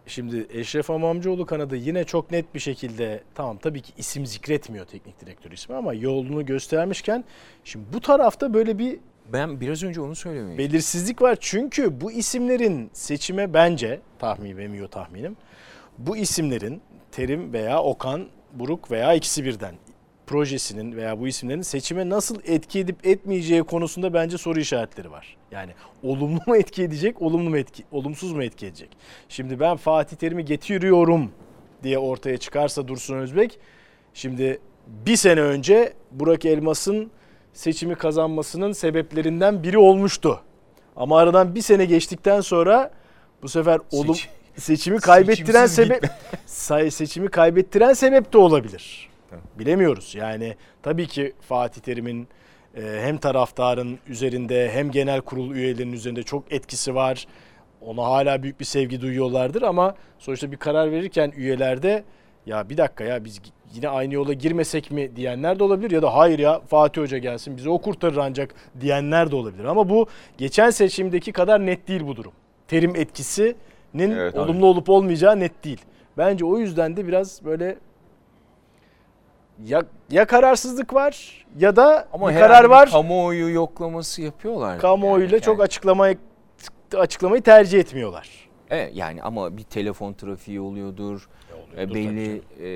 şimdi Eşref Amamcıoğlu kanadı yine çok net bir şekilde tamam tabii ki isim zikretmiyor teknik direktör ismi ama yolunu göstermişken şimdi bu tarafta böyle bir ben biraz önce onu söylemeye belirsizlik var. Çünkü bu isimlerin seçime bence tahmin ve tahminim bu isimlerin Terim veya Okan Buruk veya ikisi birden projesinin veya bu isimlerin seçime nasıl etki edip etmeyeceği konusunda bence soru işaretleri var. Yani olumlu mu etki edecek, olumlu mu etki, olumsuz mu etki edecek? Şimdi ben Fatih Terim'i getiriyorum diye ortaya çıkarsa Dursun Özbek, şimdi bir sene önce Burak Elmas'ın seçimi kazanmasının sebeplerinden biri olmuştu. Ama aradan bir sene geçtikten sonra bu sefer olum Seç- seçimi kaybettiren sebep say seçimi kaybettiren sebep de olabilir. Bilemiyoruz. Yani tabii ki Fatih Terim'in e, hem taraftarın üzerinde hem genel kurul üyelerinin üzerinde çok etkisi var. Ona hala büyük bir sevgi duyuyorlardır ama sonuçta bir karar verirken üyelerde ya bir dakika ya biz yine aynı yola girmesek mi diyenler de olabilir ya da hayır ya Fatih Hoca gelsin bizi o kurtarır ancak diyenler de olabilir. Ama bu geçen seçimdeki kadar net değil bu durum. Terim etkisinin Evet, olumlu olup olmayacağı net değil. Bence o yüzden de biraz böyle ya, ya kararsızlık var ya da Ama bir karar var. Kamuoyu yoklaması yapıyorlar. Kamuoyuyla Yani çok kendi- açıklamayı açıklamayı tercih etmiyorlar. Evet, yani ama bir telefon trafiği oluyordur. E, belli e,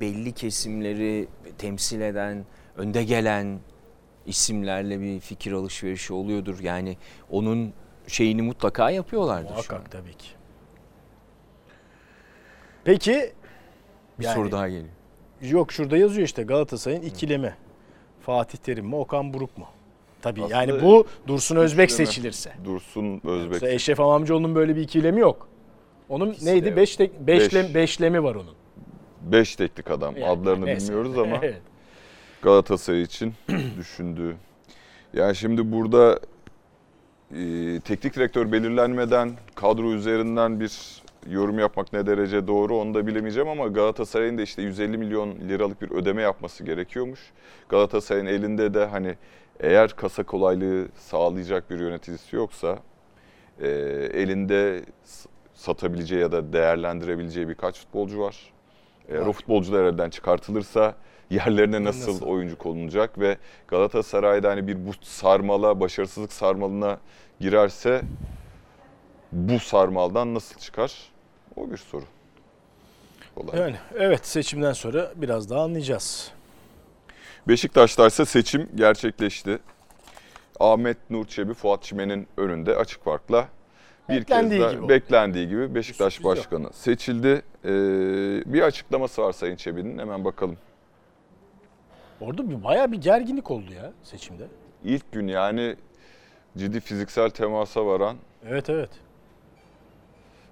belli kesimleri temsil eden, önde gelen isimlerle bir fikir alışverişi oluyordur. Yani onun şeyini mutlaka yapıyorlardır. Muhakkak tabii ki. Peki Bir Yani- soru daha geliyor. Yok şurada yazıyor işte Galatasaray'ın ikilemi. Fatih Terim mi Okan Buruk mu? Tabii Aslında yani bu Dursun Özbek üçleme. seçilirse. Dursun Özbek. Yoksa Eşref Amamcıoğlu'nun böyle bir ikilemi yok. Onun İkisi de neydi? yok. Beş, tek, beşlem, Beş. beşlemi var onun. Beş teknik adam. Yani Adlarını neyse. bilmiyoruz ama Evet. Galatasaray için düşündüğü. Yani şimdi burada e, teknik direktör belirlenmeden kadro üzerinden bir yorum yapmak ne derece doğru onu da bilemeyeceğim ama Galatasaray'ın da işte 150 milyon liralık bir ödeme yapması gerekiyormuş. Galatasaray'ın elinde de hani eğer kasa kolaylığı sağlayacak bir yöneticisi yoksa e, elinde satabileceği ya da değerlendirebileceği birkaç futbolcu var. Eğer o futbolcular elden çıkartılırsa yerlerine nasıl, Nasıl? oyuncu konulacak ve Galatasaray'da hani bir bu sarmala, başarısızlık sarmalına girerse bu sarmaldan nasıl çıkar? O bir soru. Kolay. Yani evet seçimden sonra biraz daha anlayacağız. Beşiktaş'ta ise seçim gerçekleşti. Ahmet Nur Çebi, Fuat Çimen'in önünde açık farkla bir Beklendiği kez daha gibi oldu. beklendiği gibi Beşiktaş sürpriz yok. Başkanı seçildi. Ee, bir açıklaması var Sayın Çebi'nin hemen bakalım. Orada bir bayağı bir gerginlik oldu ya seçimde. İlk gün yani ciddi fiziksel temasa varan Evet evet.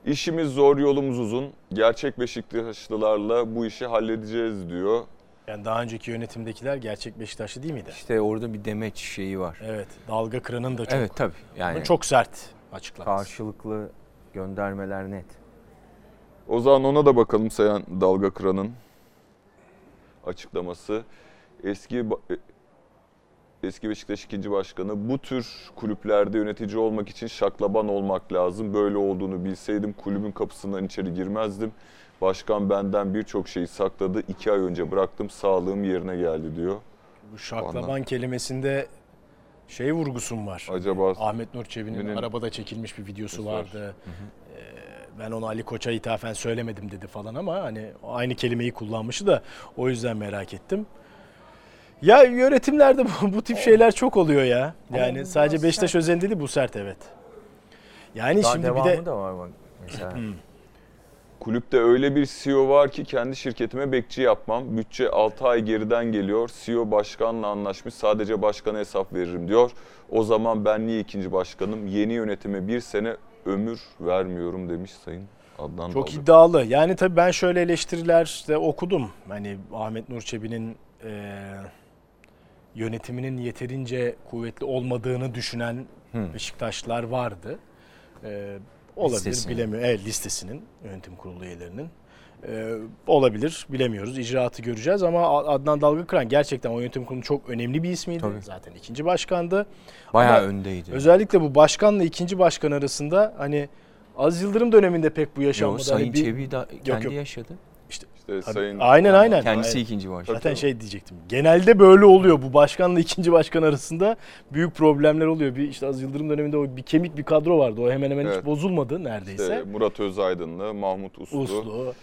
İşimiz zor, yolumuz uzun. Gerçek Beşiktaşlılarla bu işi halledeceğiz diyor. Yani daha önceki yönetimdekiler gerçek Beşiktaşlı değil miydi? İşte orada bir demeç şeyi var. Evet. Dalga kıranın da çok Evet tabii. Yani çok sert açıklaması. karşılıklı göndermeler net. O zaman ona da bakalım Sayın Dalga Kıran'ın açıklaması. Eski eski Beşiktaş ikinci başkanı bu tür kulüplerde yönetici olmak için şaklaban olmak lazım. Böyle olduğunu bilseydim kulübün kapısından içeri girmezdim. Başkan benden birçok şeyi sakladı. İki ay önce bıraktım sağlığım yerine geldi diyor. Bu şaklaban kelimesinde şey vurgusum var. Acaba Ahmet Nur Çebi'nin Benim- arabada çekilmiş bir videosu Var. vardı. Ee, ben onu Ali Koç'a ithafen söylemedim dedi falan ama hani aynı kelimeyi kullanmışı da o yüzden merak ettim. Ya yönetimlerde bu, bu tip şeyler çok oluyor ya. Yani sadece Beşiktaş sert. özelinde değil bu sert evet. Yani Daha şimdi bir devamı de da var bak mesela. Kulüpte öyle bir CEO var ki kendi şirketime bekçi yapmam. Bütçe 6 ay geriden geliyor. CEO başkanla anlaşmış. Sadece başkana hesap veririm diyor. O zaman ben niye ikinci başkanım? Yeni yönetime bir sene ömür vermiyorum demiş Sayın Adnan Çok Dalga. iddialı. Yani tabii ben şöyle eleştiriler de okudum. Hani Ahmet Nur Çebi'nin e, yönetiminin yeterince kuvvetli olmadığını düşünen Hı. Beşiktaşlılar vardı. E, olabilir Listesinin. bilemiyorum. Evet listesinin yönetim kurulu üyelerinin. Ee, olabilir bilemiyoruz icraatı göreceğiz ama Adnan Dalgakıran gerçekten o yönetim kurulu çok önemli bir ismiydi. Tabii. Zaten ikinci başkandı. Bayağı Ama öndeydi. Özellikle bu başkanla ikinci başkan arasında hani Az Yıldırım döneminde pek bu yaşanmadı. Sayın Hani bir- Çebi kendi yok. yaşadı. İşte Tabii. sayın Aynen aynen. Kendisi Aynen. ikinci başkan. Zaten şey diyecektim. Genelde böyle oluyor. Bu başkanla ikinci başkan arasında büyük problemler oluyor. Bir işte Az Yıldırım döneminde o bir kemik bir kadro vardı. O hemen hemen Evet. hiç bozulmadı neredeyse. işte Murat Özaydınlı, Mahmut Uslu, Uslu,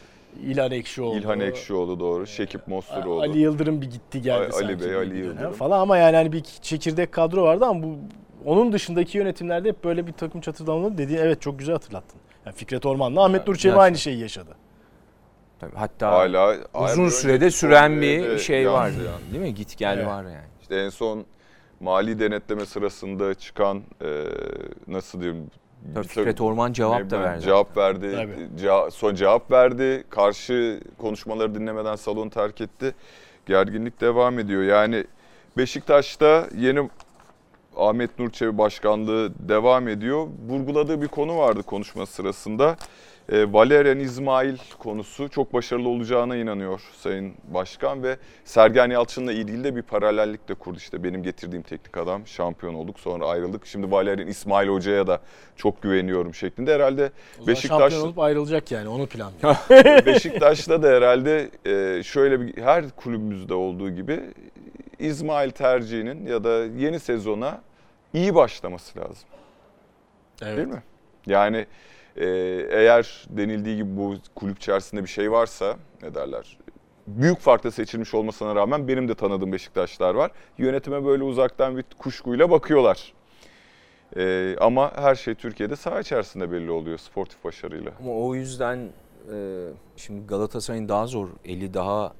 İlhan Ekşioğlu. İlhan Ekşioğlu doğru, Şekip Mosturoğlu. Ali Yıldırım bir gitti geldi Ali sanki Bey, bir Ali Yıldırım. falan ama yani hani bir çekirdek kadro vardı ama bu onun dışındaki yönetimlerde hep böyle bir takım çatırdamaları dediğin evet çok güzel hatırlattın. Yani Fikret Orman'la Ahmet Yani aynı şeyi yaşadı. Tabii, hatta Hala uzun sürede süren bir şey var. yansıyan. Değil mi? Git gel Evet. var yani. İşte en son mali denetleme sırasında çıkan e, nasıl diyeyim Tabii Fikret Orman cevap da verdi. Cevap verdi. Tabii. Son cevap verdi. Karşı konuşmaları dinlemeden salonu terk etti. Gerginlik devam ediyor. Yani Beşiktaş'ta yeni Ahmet Nur Çebi başkanlığı devam ediyor. Vurguladığı bir konu vardı konuşma sırasında. E, Valerian İsmail konusu çok başarılı olacağına inanıyor Sayın Başkan ve Sergen Yalçın'la ilgili de bir paralellik de kurdu. İşte benim getirdiğim teknik adam şampiyon olduk sonra ayrıldık. Şimdi Valerian İsmail Hoca'ya da çok güveniyorum şeklinde. Herhalde Beşiktaş şampiyon olup ayrılacak yani onu planlıyor. Beşiktaş'ta da herhalde e, şöyle bir her kulübümüzde olduğu gibi İsmail tercihinin ya da yeni sezona iyi başlaması lazım. evet. Değil mi? Yani e, eğer denildiği gibi bu kulüp içerisinde bir şey varsa ne derler? Büyük farkla seçilmiş olmasına rağmen benim de tanıdığım Beşiktaşlar var. Yönetime böyle uzaktan bir kuşkuyla bakıyorlar. E, ama her şey Türkiye'de saha içerisinde belli oluyor sportif başarıyla. Ama o yüzden e, şimdi Galatasaray'ın daha zor eli daha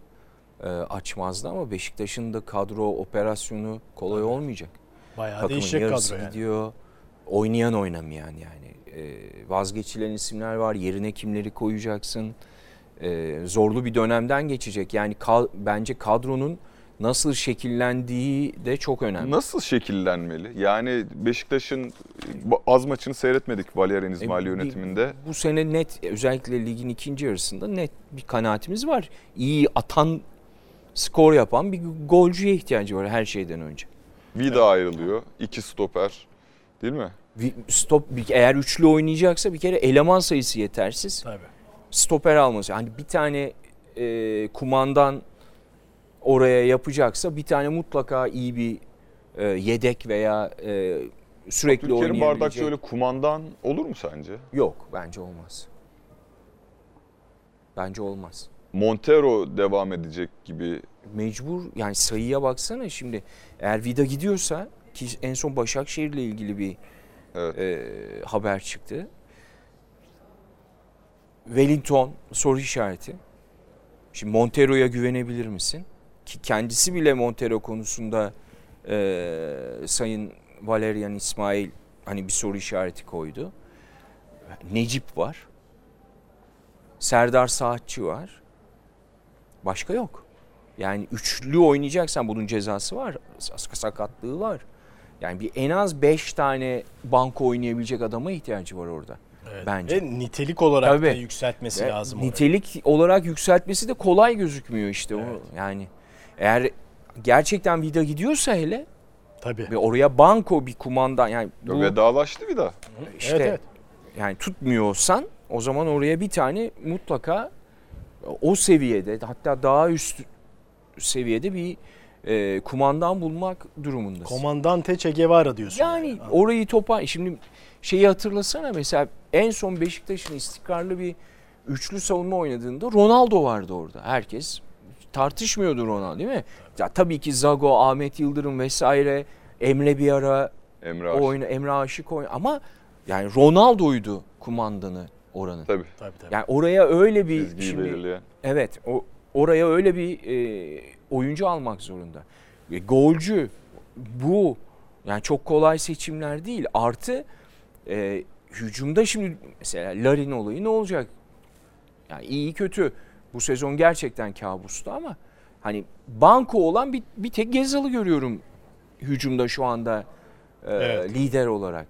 e, açmazdı ama Beşiktaş'ın da kadro operasyonu kolay olmayacak. Bayağı Takımın değişecek kadro yani. gidiyor. Oynayan oynamayan yani. E, vazgeçilen isimler var. Yerine kimleri koyacaksın? E, zorlu bir dönemden geçecek. Yani ka- bence kadronun nasıl şekillendiği de çok önemli. Nasıl şekillenmeli? Yani Beşiktaş'ın az maçını seyretmedik Valerian İsmail E, yönetiminde. Bu sene net özellikle ligin ikinci yarısında net bir kanaatimiz var. İyi atan skor yapan bir golcüye ihtiyacı var her şeyden önce. Vida ayrılıyor. iki stoper. Değil mi? Stop bir- eğer üçlü oynayacaksa bir kere eleman sayısı yetersiz. Tabii. Stoper alması. Hani bir tane e, kumandan oraya yapacaksa bir tane mutlaka iyi bir e, yedek veya e, sürekli Abdülkerim Bardak oynayabilecek. şöyle kumandan olur mu sence? Yok bence olmaz. Bence olmaz. Montero devam edecek gibi. mecbur yani sayıya baksana şimdi eğer Vida gidiyorsa ki en son Başakşehir'le ilgili bir Evet. e, haber çıktı. Wellington soru işareti. Şimdi Montero'ya güvenebilir misin? Ki kendisi bile Montero konusunda e, Sayın Valerian İsmail hani bir soru işareti koydu. Necip var. Serdar Saatçi var. Başka yok. Yani üçlü oynayacaksan bunun cezası var. sak- Sakatlığı var. Yani bir en az 5 tane banko oynayabilecek adama ihtiyacı var orada. Evet. Bence. Ve nitelik olarak da Tabii. yükseltmesi Ve lazım. nitelik olarak yükseltmesi de kolay gözükmüyor işte. Evet. O, yani eğer gerçekten vida gidiyorsa hele Tabii. ve oraya banko bir kumandan yani bu Vedalaştı Vida. işte Evet, evet. yani tutmuyorsan o zaman oraya bir tane mutlaka o seviyede hatta daha üst seviyede bir e, kumandan bulmak durumundasın. Komandante Che Guevara diyorsun. Yani orayı topa şimdi şeyi hatırlasana mesela en son Beşiktaş'ın istikrarlı bir üçlü savunma oynadığında Ronaldo vardı orada. Herkes tartışmıyordu Ronaldo değil mi? Ya tabii ki Zago, Ahmet Yıldırım vesaire Emre bir ara Emre Aşık. oyunu Emre Aşık oyun ama yani Ronaldo'ydu kumandanı oranın. Tabii. Tabii tabii. Yani oraya öyle bir Çizgiyi şimdi belirleyen. Evet, o oraya öyle bir e, oyuncu almak zorunda. E, golcü bu yani çok kolay seçimler değil. Artı e, hücumda şimdi mesela Larin olayı ne olacak? Yani iyi kötü. Bu sezon gerçekten kabustu ama hani banko olan bir, bir tek Gezal'ı görüyorum hücumda şu anda e, Evet. lider olarak.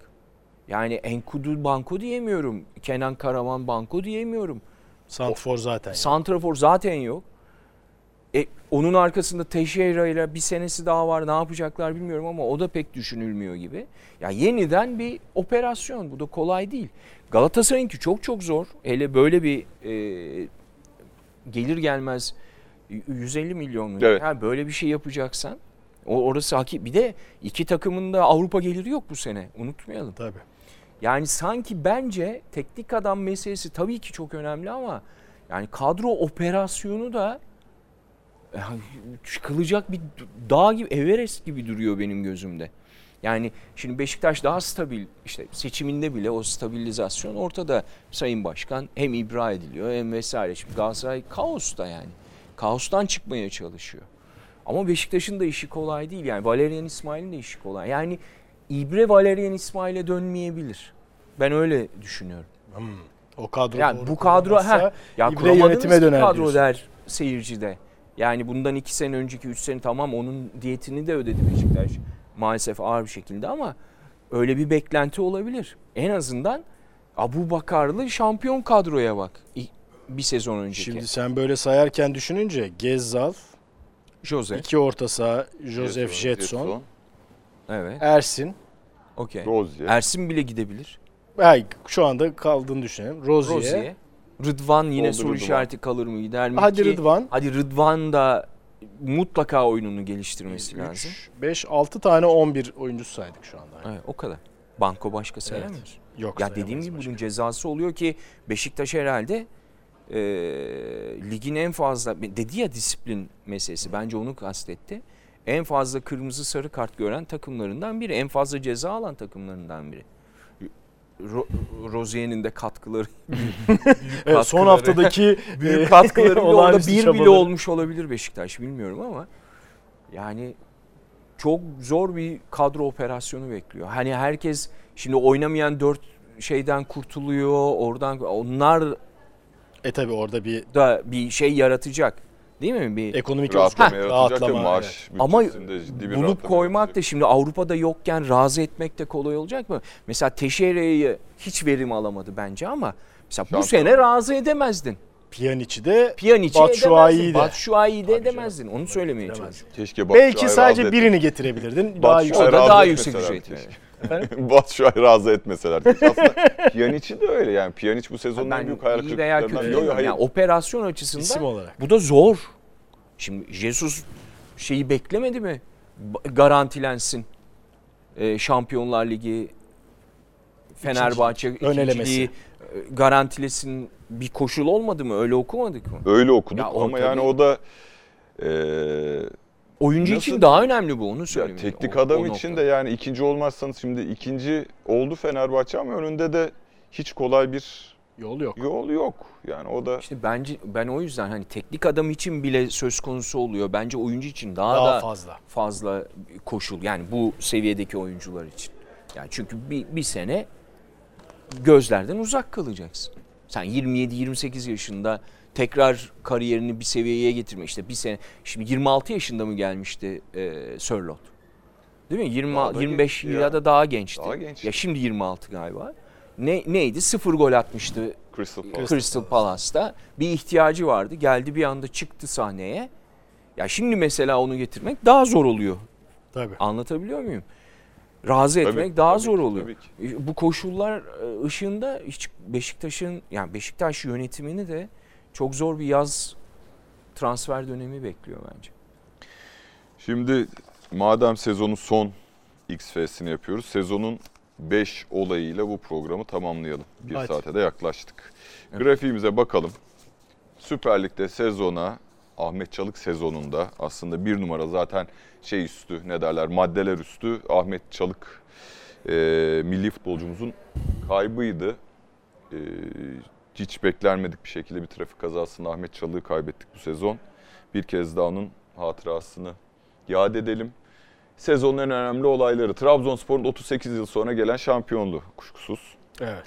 Yani Enkudu banko diyemiyorum. Kenan Karaman banko diyemiyorum. Santfor zaten. Santrafor zaten yok. E, onun arkasında Teixeira ile bir senesi daha var. Ne yapacaklar bilmiyorum ama o da pek düşünülmüyor gibi. Ya yeniden bir operasyon. Bu da kolay değil. Galatasaray'ınki çok çok zor. Hele böyle bir e, gelir gelmez 150 milyon mu? Evet. Ha, böyle bir şey yapacaksan o orası haki. Bir de iki takımın da Avrupa geliri yok bu sene. Unutmayalım. Tabii. Yani sanki bence teknik adam meselesi tabii ki çok önemli ama yani kadro operasyonu da çıkılacak bir dağ gibi Everest gibi duruyor benim gözümde. Yani şimdi Beşiktaş daha stabil işte seçiminde bile o stabilizasyon ortada. Sayın Başkan hem ibra ediliyor hem vesaire. Şimdi Galatasaray kaosta yani. Kaostan çıkmaya çalışıyor. Ama Beşiktaş'ın da işi kolay değil. Yani Valerian İsmail'in de işi kolay. Yani İbre Valerian İsmail'e dönmeyebilir. Ben öyle düşünüyorum. Hmm. O kadro Yani bu kadro ha ya İbre yönetime döner kadro diyorsun. der seyircide. Yani bundan iki sene önceki üç sene tamam onun diyetini de ödedi Beşiktaş. Maalesef ağır bir şekilde ama öyle bir beklenti olabilir. En azından Abu Bakarlı şampiyon kadroya bak. Bir sezon önceki. Şimdi sen böyle sayarken düşününce Gezzal, Jose. iki orta saha Joseph Jetson, Evet. Ersin. Okey. Rozier. Ersin bile gidebilir. Ay, şu anda kaldığını düşünelim. Rozier. Rozier. Rıdvan yine Oldu soru Rıdvan. işareti kalır mı gider mi? Hadi Ki- Rıdvan. Hadi Rıdvan da mutlaka oyununu geliştirmesi lazım. 3, 5, 6 tane 11 oyuncusu saydık şu anda. Evet, o kadar. Banko başka sayamıyoruz. Yok Ya dediğim gibi başka. bunun cezası oluyor ki Beşiktaş herhalde e, ligin en fazla dedi ya disiplin meselesi bence onu kastetti. En fazla kırmızı sarı kart gören takımlarından biri. En fazla ceza alan takımlarından biri. Ro- Rozier'in de katkıları. Evet, son katkıları- haftadaki büyük katkıları bile orada bir bile olmuş olabilir Beşiktaş bilmiyorum ama yani çok zor bir kadro operasyonu bekliyor. Hani herkes şimdi oynamayan dört şeyden kurtuluyor oradan onlar E tabi orada bir da bir şey yaratacak değil mi? Bir ekonomik Rahatlama yaratacak rahatlama, maaş Ama bütçesinde ciddi bir bulup koymak yaratacak. da şimdi Avrupa'da yokken razı etmek de kolay olacak mı? Mesela Teşere'yi hiç verim alamadı bence ama mesela bu Şampiyon. sene razı edemezdin. Pjanic'i de Pjanic'i Batshuayi'yi de. Batshuayi'yi de edemezdin. Onu söylemeye çalışıyorum. Keşke belki sadece razı birini getirebilirdin. Daha yüksek. Daha yüksek ücret. Efendim? Batshuayi razı etmeseler. Aslında Pjanic'i de öyle yani. Pjanic bu sezonun en büyük hayal kırıklıklarından. Yok demiyorum. yok hayır. Yani operasyon açısından İsim olarak. bu da zor. Şimdi Jesus şeyi beklemedi mi? Garantilensin. Ee, Şampiyonlar Ligi Fenerbahçe ikinciliği e, garantilesin bir koşul olmadı mı? Öyle okumadık mı? Öyle okuduk Ya ama yani o da eee Oyuncu Nasıl- için daha önemli bu onu ya söyleyeyim. teknik O- adam o için nokta. de yani ikinci olmazsanız şimdi ikinci oldu Fenerbahçe ama önünde de hiç kolay bir Yol yok. yol yok. Yani o da İşte bence ben o yüzden hani teknik adam için bile söz konusu oluyor. Bence oyuncu için daha, Daha da fazla. fazla koşul yani bu seviyedeki oyuncular için. Yani çünkü bir, bir sene gözlerden uzak kalacaksın. Sen 27-28 yaşında tekrar kariyerini bir seviyeye getirme işte bir sene. Şimdi 26 yaşında mı gelmişti e, Sörlot? Değil mi? 20 Daha da 25 genç ya. ya da daha gençti. Daha genç. Ya şimdi 26 galiba. Ne neydi? Sıfır gol atmıştı Crystal Palace. Crystal Palace'ta bir ihtiyacı vardı. Geldi bir anda çıktı sahneye. Ya şimdi mesela onu getirmek daha zor oluyor. Tabii. Anlatabiliyor muyum? Razı Tabii, etmek daha tabii zor ki, oluyor. tabii ki. Bu koşullar e, ışığında hiç Beşiktaş'ın yani Beşiktaş yönetimini de çok zor bir yaz transfer dönemi bekliyor bence. Şimdi madem sezonun son XF'sini yapıyoruz. Sezonun 5 olayıyla bu programı tamamlayalım. Bir Hadi. saate de yaklaştık. Evet. Grafiğimize bakalım. Süper Lig'de sezona Ahmet Çalık sezonunda aslında bir numara zaten şey üstü ne derler maddeler üstü Ahmet Çalık e, milli futbolcumuzun kaybıydı. E, hiç beklenmedik bir şekilde bir trafik kazasında Ahmet Çalık'ı kaybettik bu sezon. Bir kez daha onun hatırasını yad edelim. Sezonun en önemli olayları Trabzonspor'un 38 yıl sonra gelen şampiyonluğu kuşkusuz. Evet.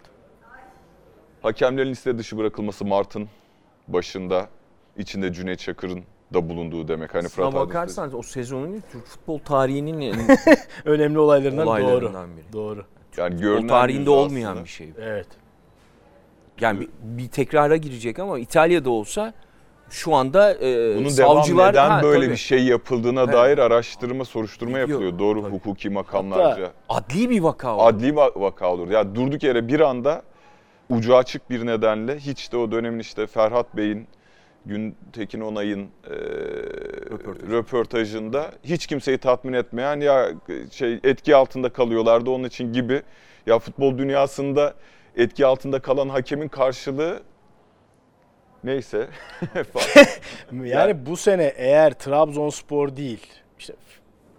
Hakemlerin liste dışı bırakılması Mart'ın başında içinde Cüneyt Çakır'ın da bulunduğu demek. Hani Aslına Fırat Aydınus'ta- bakarsanız o sezonun Türk futbol tarihinin en Önemli olaylarından, doğru. olaylarından biri. Doğru. yani O görünen tarihinde yüzü olmayan aslında. bir şey. Evet. Yani bir, bir tekrara girecek ama İtalya'da olsa şu anda e, Bunun savcılar devam neden Ha, böyle tabii. bir şey yapıldığına Evet. dair araştırma, soruşturma yapılıyor. Doğru Tabii. hukuki makamlarca. adli bir vaka o. Adli va- vaka olur. Ya durduk yere bir anda ucu açık bir nedenle hiç de o dönemin işte Ferhat Bey'in Güntekin Onay'ın e, Röportajı. röportajında hiç kimseyi tatmin etmeyen ya şey etki altında kalıyorlardı onun için gibi ya futbol dünyasında etki altında kalan hakemin karşılığı neyse. Yani bu sene eğer Trabzonspor değil, işte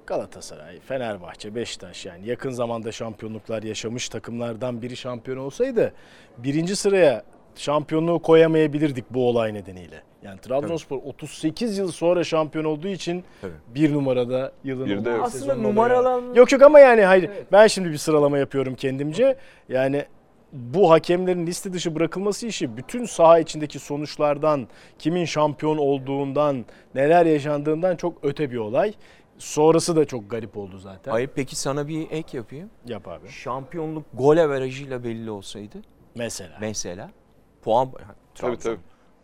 Galatasaray, Fenerbahçe, Beşiktaş yani yakın zamanda şampiyonluklar yaşamış takımlardan biri şampiyon olsaydı birinci sıraya şampiyonluğu koyamayabilirdik bu olay nedeniyle. Yani Trabzonspor 38 yıl sonra şampiyon olduğu için Tabii. bir numarada yılın Bir de- Aslında numaralan Yok yok ama yani hayır. Evet. Ben şimdi bir sıralama yapıyorum kendimce. Yani bu hakemlerin liste dışı bırakılması işi bütün saha içindeki sonuçlardan, kimin şampiyon olduğundan, neler yaşandığından çok öte bir olay. Sonrası da çok garip oldu zaten. Hayır peki sana bir ek yapayım. Yap abi. Şampiyonluk gol averajıyla belli olsaydı Mesela. mesela puan tabii tabii.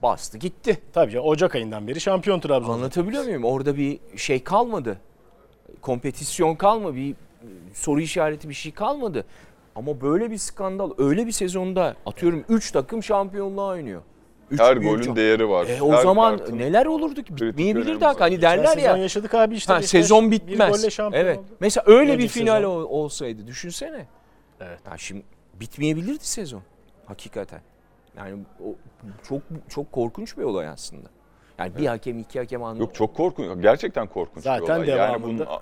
bastı gitti. Tabii canım, Ocak ayından beri şampiyon Trabzon. Anlatabiliyor muyum? Orada bir şey kalmadı. Kompetisyon kalmadı. Bir soru işareti bir şey kalmadı. Ama böyle bir skandal, öyle bir sezonda atıyorum 3 takım şampiyonluğa oynuyor. Üç Her golün şamp- değeri var. E, o Her zaman neler olurdu ki? Bitmeyebilirdi önemi hak. var. Hani derler sezon ya. yaşadık abi işte. Ha, Beşiktaş sezon Bir golle bitmez. şampiyon Evet. oldu. Mesela öyle bir Önceki final sezon. ol- olsaydı düşünsene. Evet. Ya şimdi bitmeyebilirdi sezon. Hakikaten. Yani o çok çok korkunç bir olay aslında. Yani bir hakem iki hakem anlamı. Yok çok korkunç. Gerçekten korkunç Zaten bir olay. Yani devamında- bunun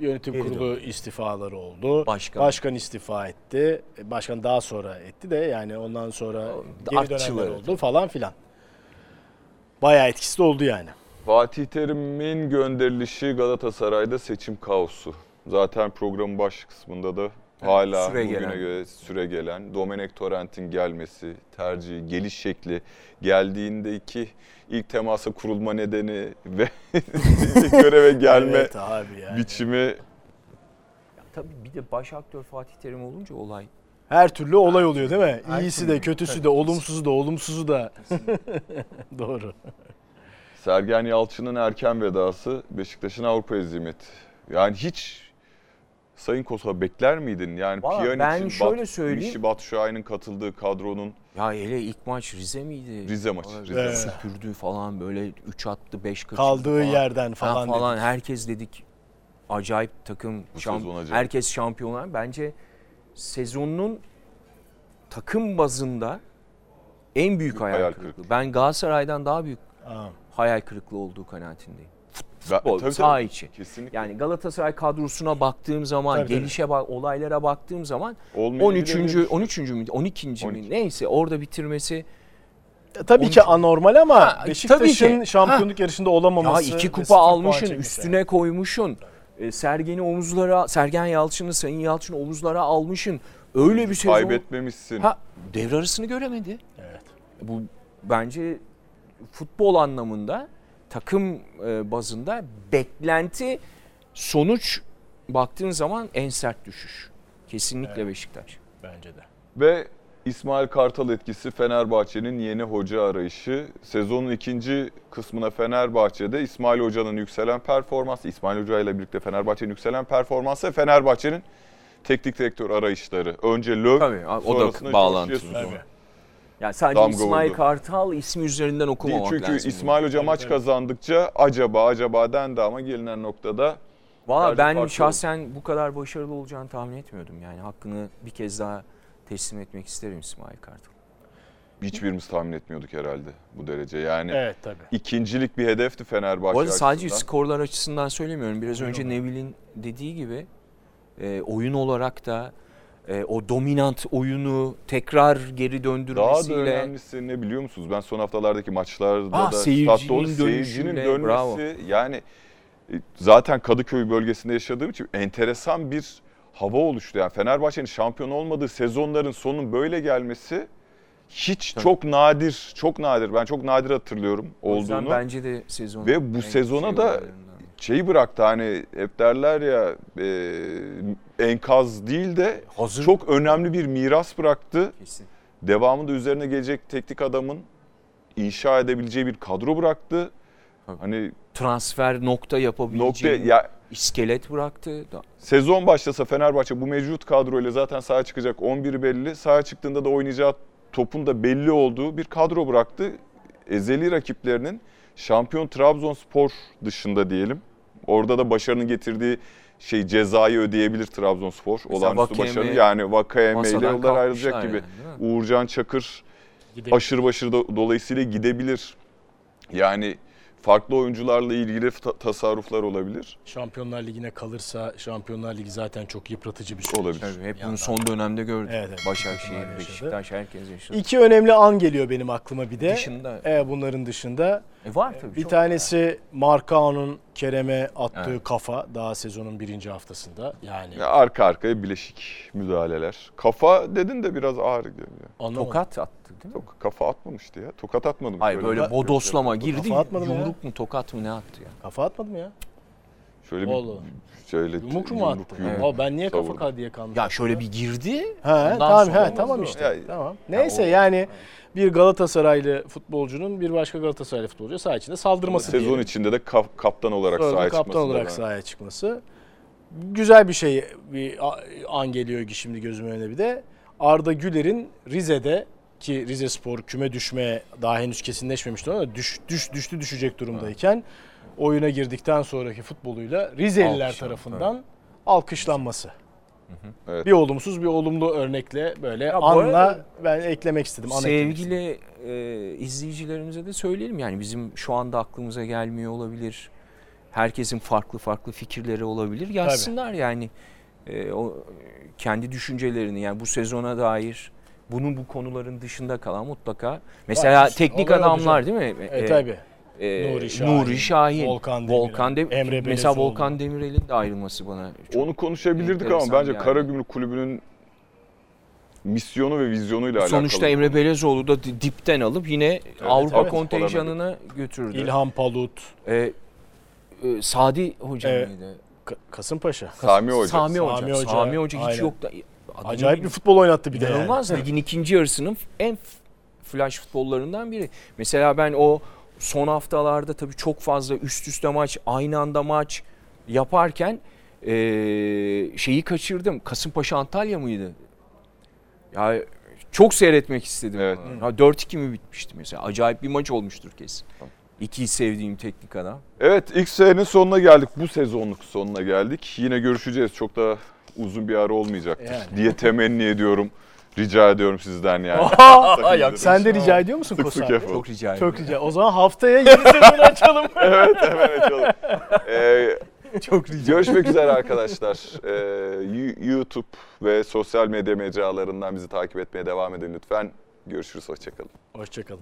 Yönetim Geri kurulu istifaları oldu. Başkan. Başkan istifa etti. E, Başkan daha sonra etti de yani ondan sonra geri Artçıları. dönenler oldu falan filan. Bayağı etkisi de oldu yani. Fatih Terim'in gönderilişi Galatasaray'da seçim kaosu. Zaten programın baş kısmında da hala süre bugüne gelen. göre süre gelen Domenek Torrent'in gelmesi, tercihi, geliş şekli, geldiğindeki ilk temasa kurulma nedeni ve göreve gelme Evet abi yani. biçimi Tabii bir de baş aktör Fatih Terim olunca olay. Her türlü olay oluyor değil mi? Her İyisi türlü. de, kötüsü Tabii. de, olumsuzu da, olumsuzu da. Doğru. Sergen Yalçın'ın erken vedası Beşiktaş'ın Avrupa ezimeti. Yani hiç Sayın Kosa bekler miydin? Yani Valla Pjanic ben için şöyle Bat- söyleyeyim. Michy Batshuayi'nin katıldığı kadronun Ya hele ilk maç Rize miydi? Rize maçı, Rize maçı. Süpürdü falan böyle 3 attı 5 kaçırdı Kaldığı falan. yerden Ha, falan. falan. dedik. Herkes dedik acayip takım. Bu şamp- acayip. herkes şampiyonlar. Bence sezonun takım bazında en büyük hayal, hayal kırıklığı. kırıklığı. Ben Galatasaray'dan daha büyük Aa, hayal kırıklığı olduğu kanaatindeyim. Futbol, tabii, saha tabii. içi. Kesinlikle. Yani Galatasaray kadrosuna baktığım zaman, Tabii, tabii. gelişe bak, olaylara baktığım zaman Olmayabilir 13. mi? 13. mü 12. mi 12. neyse orada bitirmesi Tabii ki 13. anormal ama Ha, tabii Beşiktaş'ın ki. şampiyonluk yarışında ya olamaması. iki ve sıfır kupa almışın, çekmesi. üstüne koymuşun. E, Sergen'i omuzlara, Sergen Yalçın'ı, Sayın Yalçın'ı omuzlara almışın. Öyle bir sezon. Kaybetmemişsin. Ha, devre arasını göremedi. Evet. Bu bence futbol anlamında takım e, bazında beklenti sonuç baktığın zaman en sert düşüş. Kesinlikle Evet. Beşiktaş. Bence de. Ve İsmail Kartal etkisi Fenerbahçe'nin yeni hoca arayışı. Sezonun ikinci kısmına Fenerbahçe'de İsmail Hoca'nın yükselen performansı, İsmail Hoca ile birlikte Fenerbahçe'nin yükselen performansı ve Fenerbahçe'nin teknik direktör arayışları. Önce Löw, Tabii, o da bağlantılı. Yani sadece Damga İsmail vurdu. Kartal ismi üzerinden Değil, okumamak çünkü lazım. İsmail Hoca maç kazandıkça acaba acaba dendi ama gelinen noktada Valla ben şahsen bu kadar başarılı olacağını tahmin etmiyordum. Yani hakkını bir kez daha teslim etmek isterim İsmail Kartal. hiçbirimiz tahmin etmiyorduk herhalde bu derece. Yani Evet tabii. ikincilik bir hedefti Fenerbahçe Bu arada sadece açısından. skorlar açısından söylemiyorum. Biraz önce Neville'in dediği gibi e, oyun olarak da e, o dominant oyunu tekrar geri Daha da döndürmesiyle önemlisi ne biliyor musunuz? Ben son haftalardaki maçlarda Ah, da seyircinin seyircinin dönmesi bravo. yani e, zaten Kadıköy bölgesinde yaşadığım için enteresan bir hava oluştu. Yani Fenerbahçe'nin şampiyon olmadığı sezonların sonun böyle gelmesi hiç Tabii. çok nadir, çok nadir. Ben çok nadir hatırlıyorum o yüzden olduğunu. bence de sezon Ve bu sezona şey da. Şeyi bıraktı hani hep derler ya e, enkaz değil de hazır çok önemli bir miras bıraktı. kesin. devamında üzerine gelecek teknik adamın inşa edebileceği bir kadro bıraktı. Tabii. Hani Transfer nokta yapabileceği nokta ya iskelet bıraktı. Sezon başlasa Fenerbahçe bu mevcut kadroyla zaten sahaya çıkacak 11'i belli. Sahaya çıktığında da oynayacağı topun da belli olduğu bir kadro bıraktı. Ezeli rakiplerinin şampiyon Trabzonspor dışında diyelim. Orada da başarının getirdiği şey cezayı ödeyebilir Trabzonspor. Olağanüstü başarı. Yani Vakayeme ile yollar ayrılacak kalkmışlar gibi. Uğurcan Çakır Gidelim. aşırı başarı do- dolayısıyla gidebilir. Yani farklı oyuncularla ilgili ta- tasarruflar olabilir. Şampiyonlar Ligi'ne kalırsa Şampiyonlar Ligi zaten çok yıpratıcı bir süreç. Olabilir. Tabii, hep bunu son dönemde gördük. Evet, evet. Başakşehir. Beşiktaş herkes yaşadı. İki önemli an geliyor benim aklıma bir de. Dışında. E, bunların dışında E var tabii. bir çok tanesi Markao'nun Kerem'e attığı Evet. kafa daha sezonun birinci haftasında. Yani Ya arka arkaya bileşik müdahaleler. Kafa dedin de biraz ağır geliyor. anlamadım. Tokat attı değil mi? Yok kafa atmamıştı ya. Tokat atmadım. Hayır böyle bir- bodoslama girdi. Kafa atmadım ya. Yumruk mu tokat mı ne attı ya? Kafa atmadı mı ya? Şöyle bir şöyle Yumruk mu attı? yumruk. Aa, ben niye kafa diye kalmış? Ya şöyle bir girdi. He, tamam he, tamam işte. Ya- tamam. Neyse o- yani bir Galatasaraylı futbolcunun bir başka Galatasaraylı futbolcuya saha içinde saldırması Sezon diyelim. içinde de kap- kaptan olarak sahaya kaptan çıkması. da olarak ben- sahaya çıkması. Güzel bir şey bir an geliyor ki şimdi gözümün önüne bir de. Arda Güler'in Rize'de ki Rize Spor küme düşmeye daha henüz kesinleşmemişti ama düş, düş, düştü düşecek durumdayken oyuna girdikten sonraki futboluyla Rizeliler Alkışlandı, tarafından alkışlanması. Evet. Bir olumsuz bir olumlu örnekle böyle Ya anla arada ben eklemek istedim. Sevgili e, izleyicilerimize de söyleyelim yani bizim şu anda aklımıza gelmiyor olabilir. Herkesin farklı farklı fikirleri olabilir. Yazsınlar yani e, o kendi düşüncelerini yani bu sezona dair bunun bu konuların dışında kalan mutlaka mesela Var, teknik adamlar değil mi? E, tabii. E, Nuri Şahin, Nuri Şahin, Volkan Demirel, Volkan Dem- Emre mesela Belezoğlu. Volkan Demirel'in de ayrılması bana çok Onu konuşabilirdik ama bence yani. Karagümrük Kulübü'nün misyonu ve vizyonuyla alakalı. Sonuçta Emre Belezoğlu da di- dipten alıp yine Avrupa evet. kontenjanına götürdü. İlhan Palut, Ee, e, Sadi hocam Evet. mıydı? Ka- Kasımpaşa. Sami Hoca. Sami Hoca. Sami Hoca, Sami Hoca hiç aynen. yok da. adını Acayip bir bil- futbol oynattı bir de. yani. İnanılmaz. Ligin ikinci yarısının en flash futbollarından biri. Mesela ben o son haftalarda tabii çok fazla üst üste maç, aynı anda maç yaparken e, şeyi kaçırdım. Kasımpaşa Antalya mıydı? Ya çok seyretmek istedim. Evet. Ha, 4-2 mi bitmişti mesela? Acayip bir maç olmuştur kesin. İki sevdiğim teknik adam. Evet ilk senenin sonuna geldik. Bu sezonluk sonuna geldik. Yine görüşeceğiz. Çok da uzun bir ara olmayacaktır Yani. diye temenni ediyorum. Rica ediyorum sizden yani. Sen de rica ediyor musun Sık Kosa? yapalım. Çok rica ederim. Çok rica. O zaman haftaya yeni sezonu açalım. evet hemen açalım. Ee, Çok rica. görüşmek üzere arkadaşlar. Ee, Yu- YouTube ve sosyal medya mecralarından bizi takip etmeye devam edin lütfen. Görüşürüz. Hoşçakalın. Hoşçakalın.